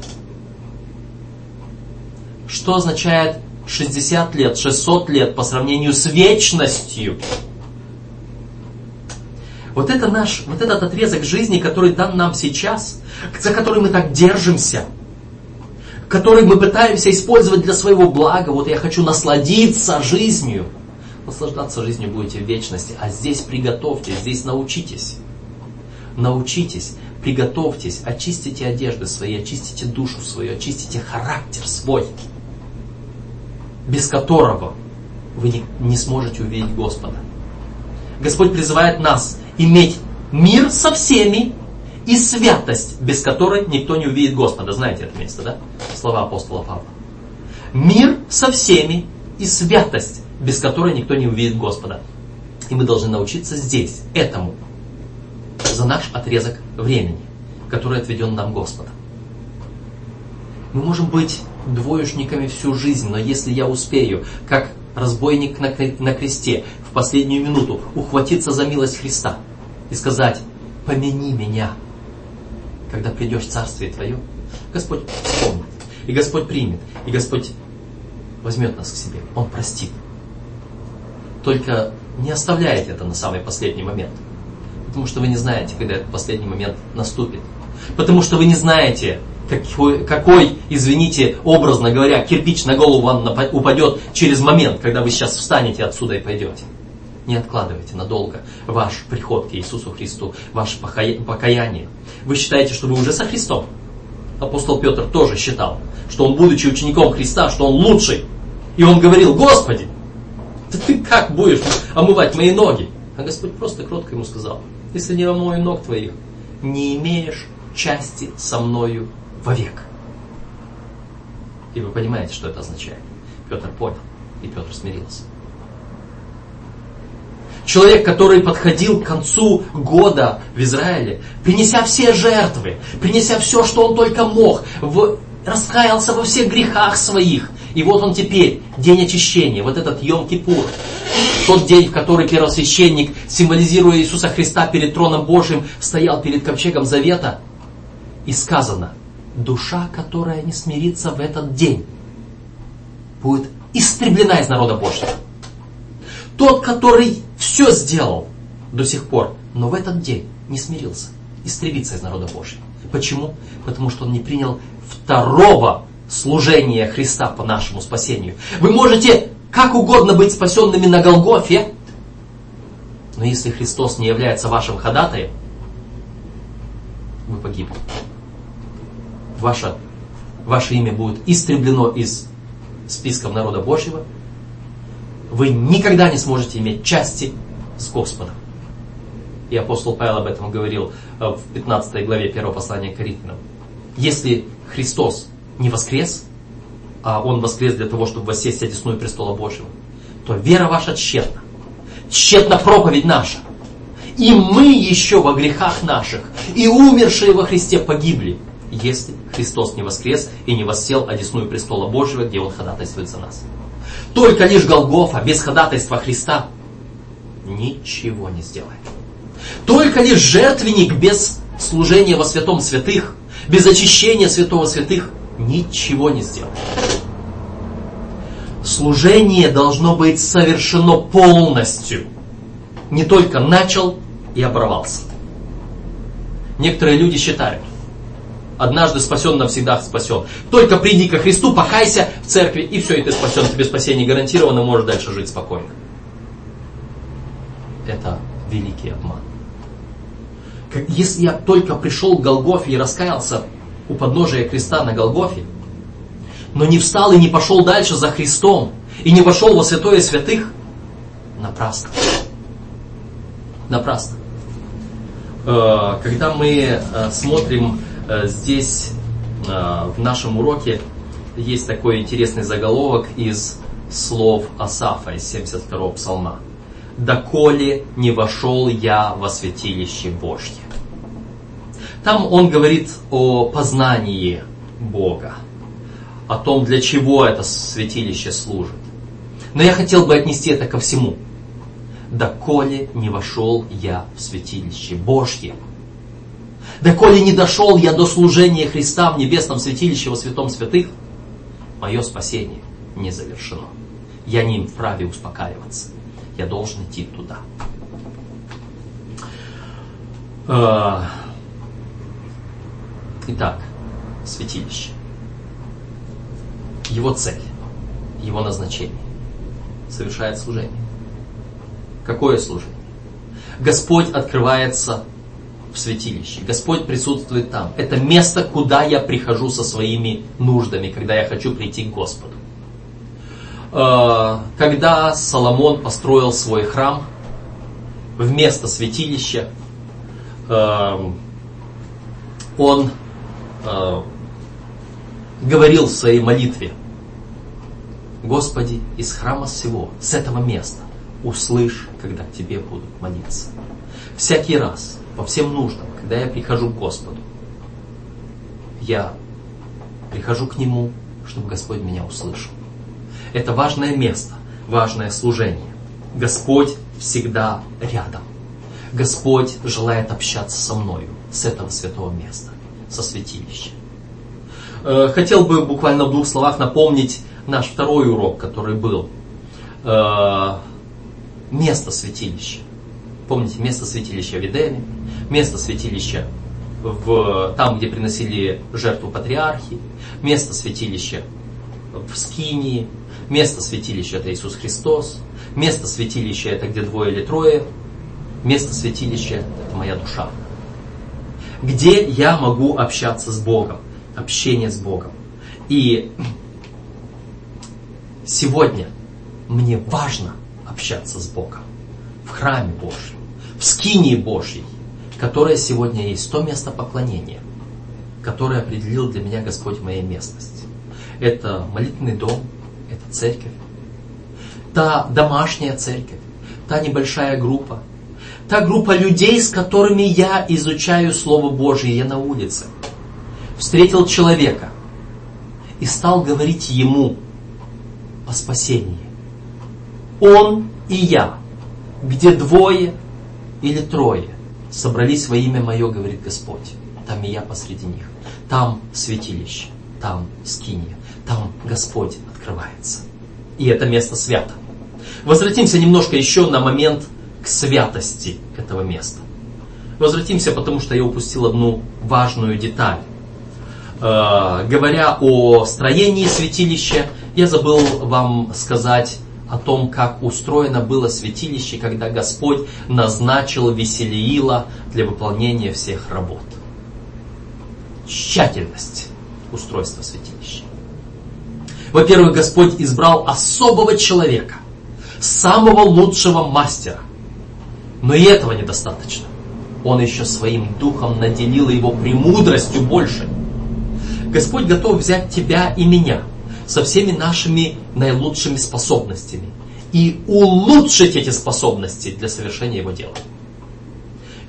Что означает 60 лет, 600 лет по сравнению с вечностью? Вот это наш, вот этот отрезок жизни, который дан нам сейчас, за который мы так держимся, который мы пытаемся использовать для своего блага. Вот я хочу насладиться жизнью – Наслаждаться жизнью будете в вечности. А здесь приготовьтесь, здесь научитесь. Научитесь, приготовьтесь, очистите одежды свои, очистите душу свою, очистите характер свой, без которого вы не, не сможете увидеть Господа. Господь призывает нас иметь мир со всеми и святость, без которой никто не увидит Господа. Знаете это место, да? Слова апостола Павла. Мир со всеми и святость, без которой никто не увидит Господа. И мы должны научиться здесь, этому, за наш отрезок времени, который отведен нам Господом. Мы можем быть двоечниками всю жизнь, но если я успею, как разбойник на, на кресте, в последнюю минуту ухватиться за милость Христа и сказать, помяни меня, когда придешь в Царствие Твое, Господь вспомнит, и Господь примет, и Господь возьмет нас к себе, Он простит. Только не оставляйте это на самый последний момент. Потому что вы не знаете, когда этот последний момент наступит. Потому что вы не знаете, какой, какой, извините, образно говоря, кирпич на голову вам упадет через момент, когда вы сейчас встанете отсюда и пойдете. Не откладывайте надолго ваш приход к Иисусу Христу, ваше покаяние. Вы считаете, что вы уже со Христом? Апостол Петр тоже считал, что он, будучи учеником Христа, что он лучший. И он говорил, Господи, да ты как будешь омывать мои ноги? А Господь просто кротко ему сказал, если не омою ног твоих, не имеешь части со мною вовек. И вы понимаете, что это означает. Петр понял, и Петр смирился. Человек, который подходил к концу года в Израиле, принеся все жертвы, принеся все, что он только мог, в, раскаялся во всех грехах своих, и вот он теперь, день очищения, вот этот Йом-Кипур, тот день, в который первосвященник, символизируя Иисуса Христа перед троном Божьим, стоял перед ковчегом Завета. И сказано, душа, которая не смирится в этот день, будет истреблена из народа Божьего. Тот, который все сделал до сих пор, но в этот день не смирился, истребится из народа Божьего. Почему? Потому что он не принял второго служение Христа по нашему спасению. Вы можете как угодно быть спасенными на Голгофе, но если Христос не является вашим ходатаем, вы погибнете. Ваше, ваше имя будет истреблено из списков народа Божьего. Вы никогда не сможете иметь части с Господом. И апостол Павел об этом говорил э, в 15 главе 1 послания к Коринфянам. Если Христос не воскрес, а Он воскрес для того, чтобы воссесть одесную престола Божьего, то вера ваша тщетна. Тщетна проповедь наша. И мы еще во грехах наших, и умершие во Христе погибли, если Христос не воскрес и не воссел одесную престола Божьего, где Он ходатайствует за нас. Только лишь Голгофа без ходатайства Христа ничего не сделает. Только лишь жертвенник без служения во святом святых, без очищения святого святых ничего не сделает. Служение должно быть совершено полностью. Не только начал и оборвался. Некоторые люди считают, Однажды спасен, навсегда спасен. Только приди ко Христу, покайся в церкви, и все, и ты спасен. Тебе спасение гарантировано, можешь дальше жить спокойно. Это великий обман. Если я только пришел к Голгофе и раскаялся у подножия креста на Голгофе, но не встал и не пошел дальше за Христом, и не вошел во святое святых, напрасно. Напрасно. Э, когда мы э, смотрим здесь в нашем уроке, есть такой интересный заголовок из слов Асафа из 72-го псалма. «Доколе не вошел я во святилище Божье». Там он говорит о познании Бога, о том, для чего это святилище служит. Но я хотел бы отнести это ко всему. «Доколе не вошел я в святилище Божье». Доколе не дошел я до служения Христа в небесном святилище во святом святых, мое спасение не завершено. Я не вправе успокаиваться. Я должен идти туда. А, итак, святилище. Его цель, его назначение совершает служение. Какое служение? Господь открывается святилище. Господь присутствует там. Это место, куда я прихожу со своими нуждами, когда я хочу прийти к Господу. Э, когда Соломон построил свой храм, вместо святилища, э, он э, говорил в своей молитве, Господи, из храма всего, с этого места, услышь, когда Тебе будут молиться. Всякий раз, по всем нуждам, когда я прихожу к Господу, я прихожу к Нему, чтобы Господь меня услышал. Это важное место, важное служение. Господь всегда рядом. Господь желает общаться со мною с этого святого места, со святилища. Э, хотел бы буквально в двух словах напомнить наш второй урок, который был. Э, место святилища. Помните, место святилища в Эдеме, место святилища в, там, где приносили жертву патриархи, место святилища в Скинии, место святилища это Иисус Христос, место святилища это где двое или трое, место святилища это моя душа. Где я могу общаться с Богом, общение с Богом. И сегодня мне важно общаться с Богом. В храме Божьем, в скинии Божьей, которая сегодня есть то место поклонения, которое определил для меня Господь в моей местности. Это молитвенный дом, это церковь, та домашняя церковь, та небольшая группа, та группа людей, с которыми я изучаю Слово Божье, я на улице. Встретил человека и стал говорить ему о спасении. Он и я, где двое или трое собрались во имя Мое, говорит Господь, там и я посреди них. Там святилище, там скиния, там Господь открывается. И это место свято. Возвратимся немножко еще на момент к святости этого места. Возвратимся, потому что я упустил одну важную деталь. Э, говоря о строении святилища, я забыл вам сказать о том, как устроено было святилище, когда Господь назначил Веселиила для выполнения всех работ. Тщательность устройства святилища. Во-первых, Господь избрал особого человека, самого лучшего мастера. Но и этого недостаточно. Он еще своим духом наделил его премудростью больше. Господь готов взять тебя и меня со всеми нашими наилучшими способностями и улучшить эти способности для совершения Его дела.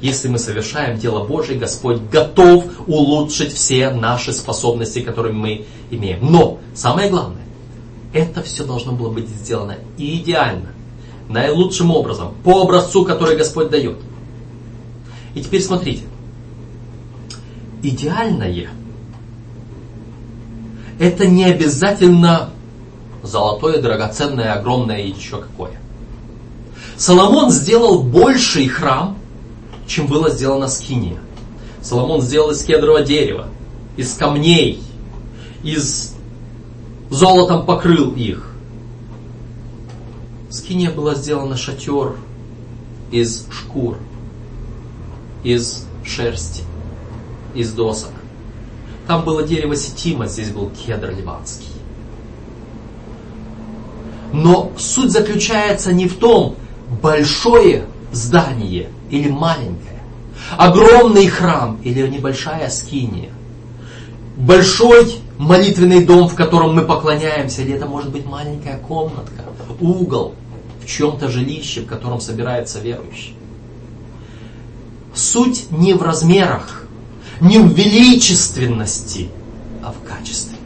Если мы совершаем дело Божие, Господь готов улучшить все наши способности, которые мы имеем. Но самое главное, это все должно было быть сделано идеально, наилучшим образом, по образцу, который Господь дает. И теперь смотрите. Идеальное – это не обязательно золотое, драгоценное, огромное и еще какое. Соломон сделал больший храм, чем было сделано с Киния. Соломон сделал из кедрового дерева. из камней, из золотом покрыл их. Скиния была сделана шатер из шкур, из шерсти, из досок. Там было дерево сетима, здесь был кедр ливанский. Но суть заключается не в том, большое здание или маленькое, огромный храм или небольшая скиния, большой молитвенный дом, в котором мы поклоняемся, или это может быть маленькая комнатка, угол в чем-то жилище, в котором собирается верующий. Суть не в размерах, не в величественности, а в качестве.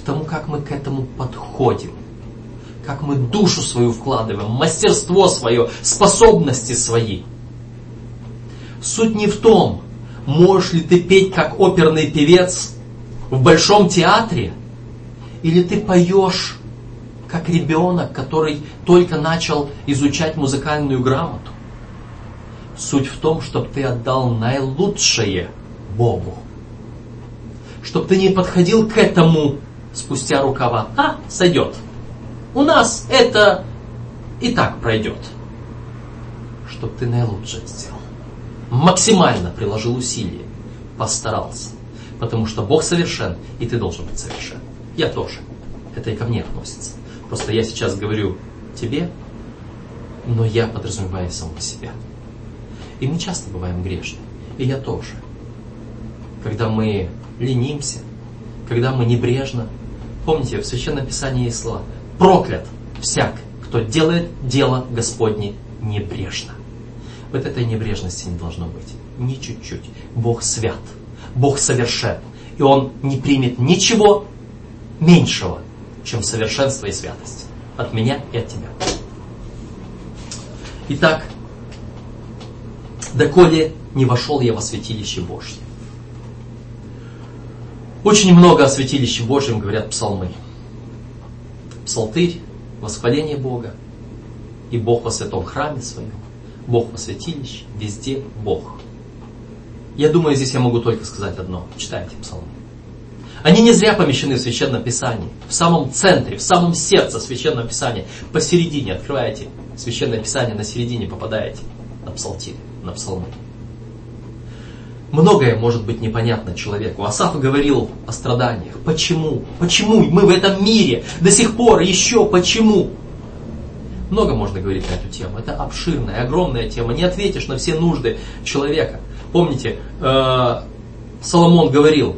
В том, как мы к этому подходим как мы душу свою вкладываем, мастерство свое, способности свои. Суть не в том, можешь ли ты петь как оперный певец в большом театре, или ты поешь как ребенок, который только начал изучать музыкальную грамоту. Суть в том, чтобы ты отдал наилучшее Богу. Чтобы ты не подходил к этому спустя рукава. А, сойдет. У нас это и так пройдет. Чтоб ты наилучшее сделал. Максимально приложил усилия. Постарался. Потому что Бог совершен, и ты должен быть совершен. Я тоже. Это и ко мне относится. Просто я сейчас говорю тебе, но я подразумеваю самого себя. И мы часто бываем грешны. И я тоже. Когда мы ленимся, когда мы небрежно. Помните, в Священном Писании есть слова проклят всяк, кто делает дело Господне небрежно. Вот этой небрежности не должно быть. Ни чуть-чуть. Бог свят. Бог совершен. И Он не примет ничего меньшего, чем совершенство и святость. От меня и от тебя. Итак, доколе не вошел я во святилище Божье. Очень много о святилище Божьем говорят псалмы псалтырь, восхваление Бога. И Бог во святом храме своем, Бог во святилище, везде Бог. Я думаю, здесь я могу только сказать одно. Читайте псалмы. Они не зря помещены в Священном Писании. В самом центре, в самом сердце Священного Писания. Посередине открываете Священное Писание, на середине попадаете на псалтирь, на псалмы. Многое может быть непонятно человеку. Асаф говорил о страданиях. Почему? Почему мы в этом мире до сих пор еще почему? Много можно говорить на эту тему. Это обширная, огромная тема. Не ответишь на все нужды человека. Помните, э, Соломон говорил,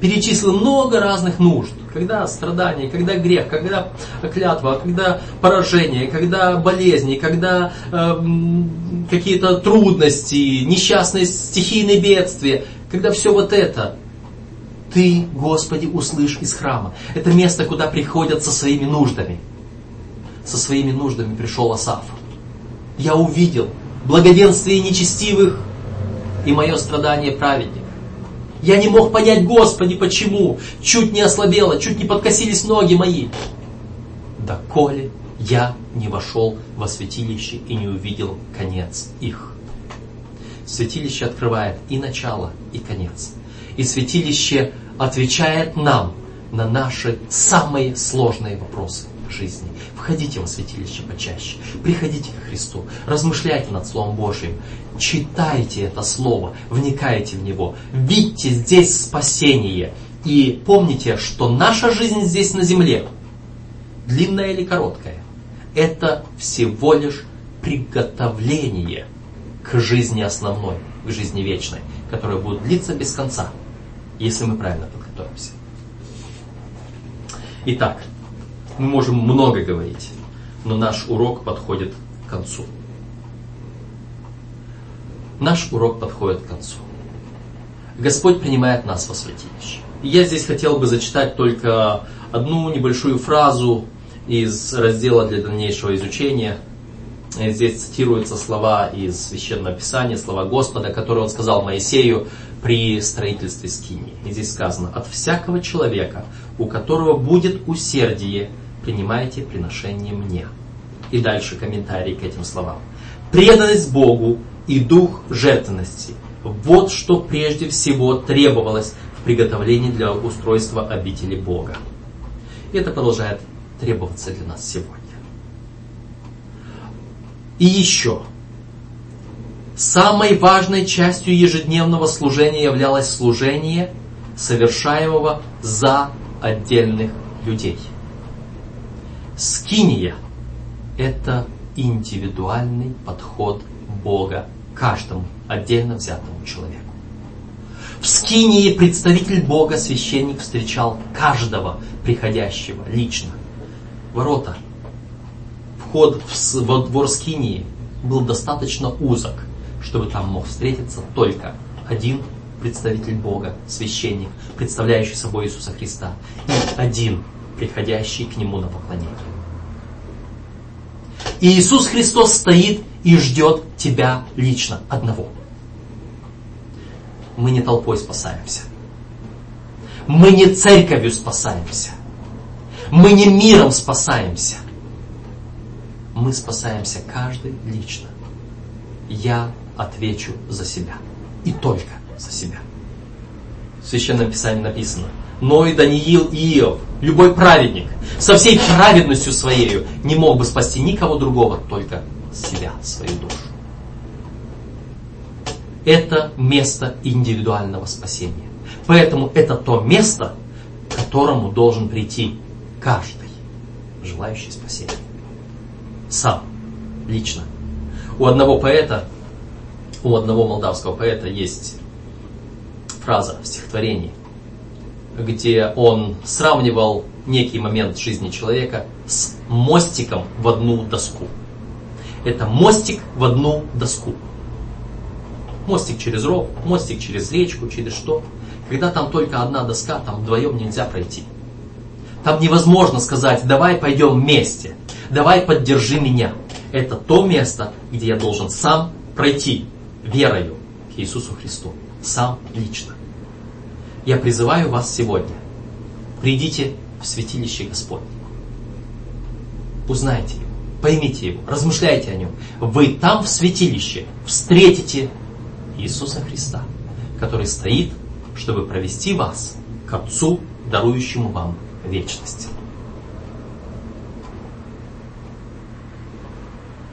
перечислил много разных нужд. Когда страдания, когда грех, когда клятва, когда поражение, когда болезни, когда э, какие-то трудности, несчастные стихийные бедствия, когда все вот это, ты, Господи, услышь из храма. Это место, куда приходят со своими нуждами. Со своими нуждами пришел Асаф. Я увидел благоденствие нечестивых и мое страдание праведник. Я не мог понять, Господи, почему. Чуть не ослабело, чуть не подкосились ноги мои. Да коли я не вошел во святилище и не увидел конец их. Святилище открывает и начало, и конец. И святилище отвечает нам на наши самые сложные вопросы жизни. Входите во святилище почаще, приходите к Христу, размышляйте над Словом Божьим, читайте это Слово, вникайте в него, видите здесь спасение. И помните, что наша жизнь здесь на земле, длинная или короткая, это всего лишь приготовление к жизни основной, к жизни вечной, которая будет длиться без конца, если мы правильно подготовимся. Итак, мы можем много говорить, но наш урок подходит к концу. Наш урок подходит к концу. Господь принимает нас во святилище. Я здесь хотел бы зачитать только одну небольшую фразу из раздела для дальнейшего изучения. Здесь цитируются слова из Священного Писания, слова Господа, которые Он сказал Моисею при строительстве скинии. И здесь сказано, от всякого человека, у которого будет усердие принимайте приношение мне. И дальше комментарий к этим словам. Преданность Богу и дух жертвенности Вот что прежде всего требовалось в приготовлении для устройства обители Бога. И это продолжает требоваться для нас сегодня. И еще. Самой важной частью ежедневного служения являлось служение, совершаемого за отдельных людей. Скиния – это индивидуальный подход Бога каждому отдельно взятому человеку. В Скинии представитель Бога, священник, встречал каждого приходящего лично. Ворота, вход в, во двор Скинии был достаточно узок, чтобы там мог встретиться только один представитель Бога, священник, представляющий собой Иисуса Христа, и один, приходящий к Нему на поклонение. И Иисус Христос стоит и ждет тебя лично одного. Мы не толпой спасаемся. Мы не церковью спасаемся. Мы не миром спасаемся. Мы спасаемся каждый лично. Я отвечу за себя. И только за себя. В Священном Писании написано, но и Даниил и Иов, любой праведник, со всей праведностью своей не мог бы спасти никого другого, только себя, свою душу. Это место индивидуального спасения. Поэтому это то место, к которому должен прийти каждый, желающий спасения. Сам, лично. У одного поэта, у одного молдавского поэта есть фраза в стихотворении, где он сравнивал некий момент жизни человека с мостиком в одну доску. Это мостик в одну доску. Мостик через ров, мостик через речку, через что. Когда там только одна доска, там вдвоем нельзя пройти. Там невозможно сказать, давай пойдем вместе, давай поддержи меня. Это то место, где я должен сам пройти верою к Иисусу Христу. Сам лично. Я призываю вас сегодня. Придите в святилище Господне. Узнайте его, поймите его, размышляйте о нем. Вы там в святилище встретите Иисуса Христа, который стоит, чтобы провести вас к Отцу, дарующему вам вечность.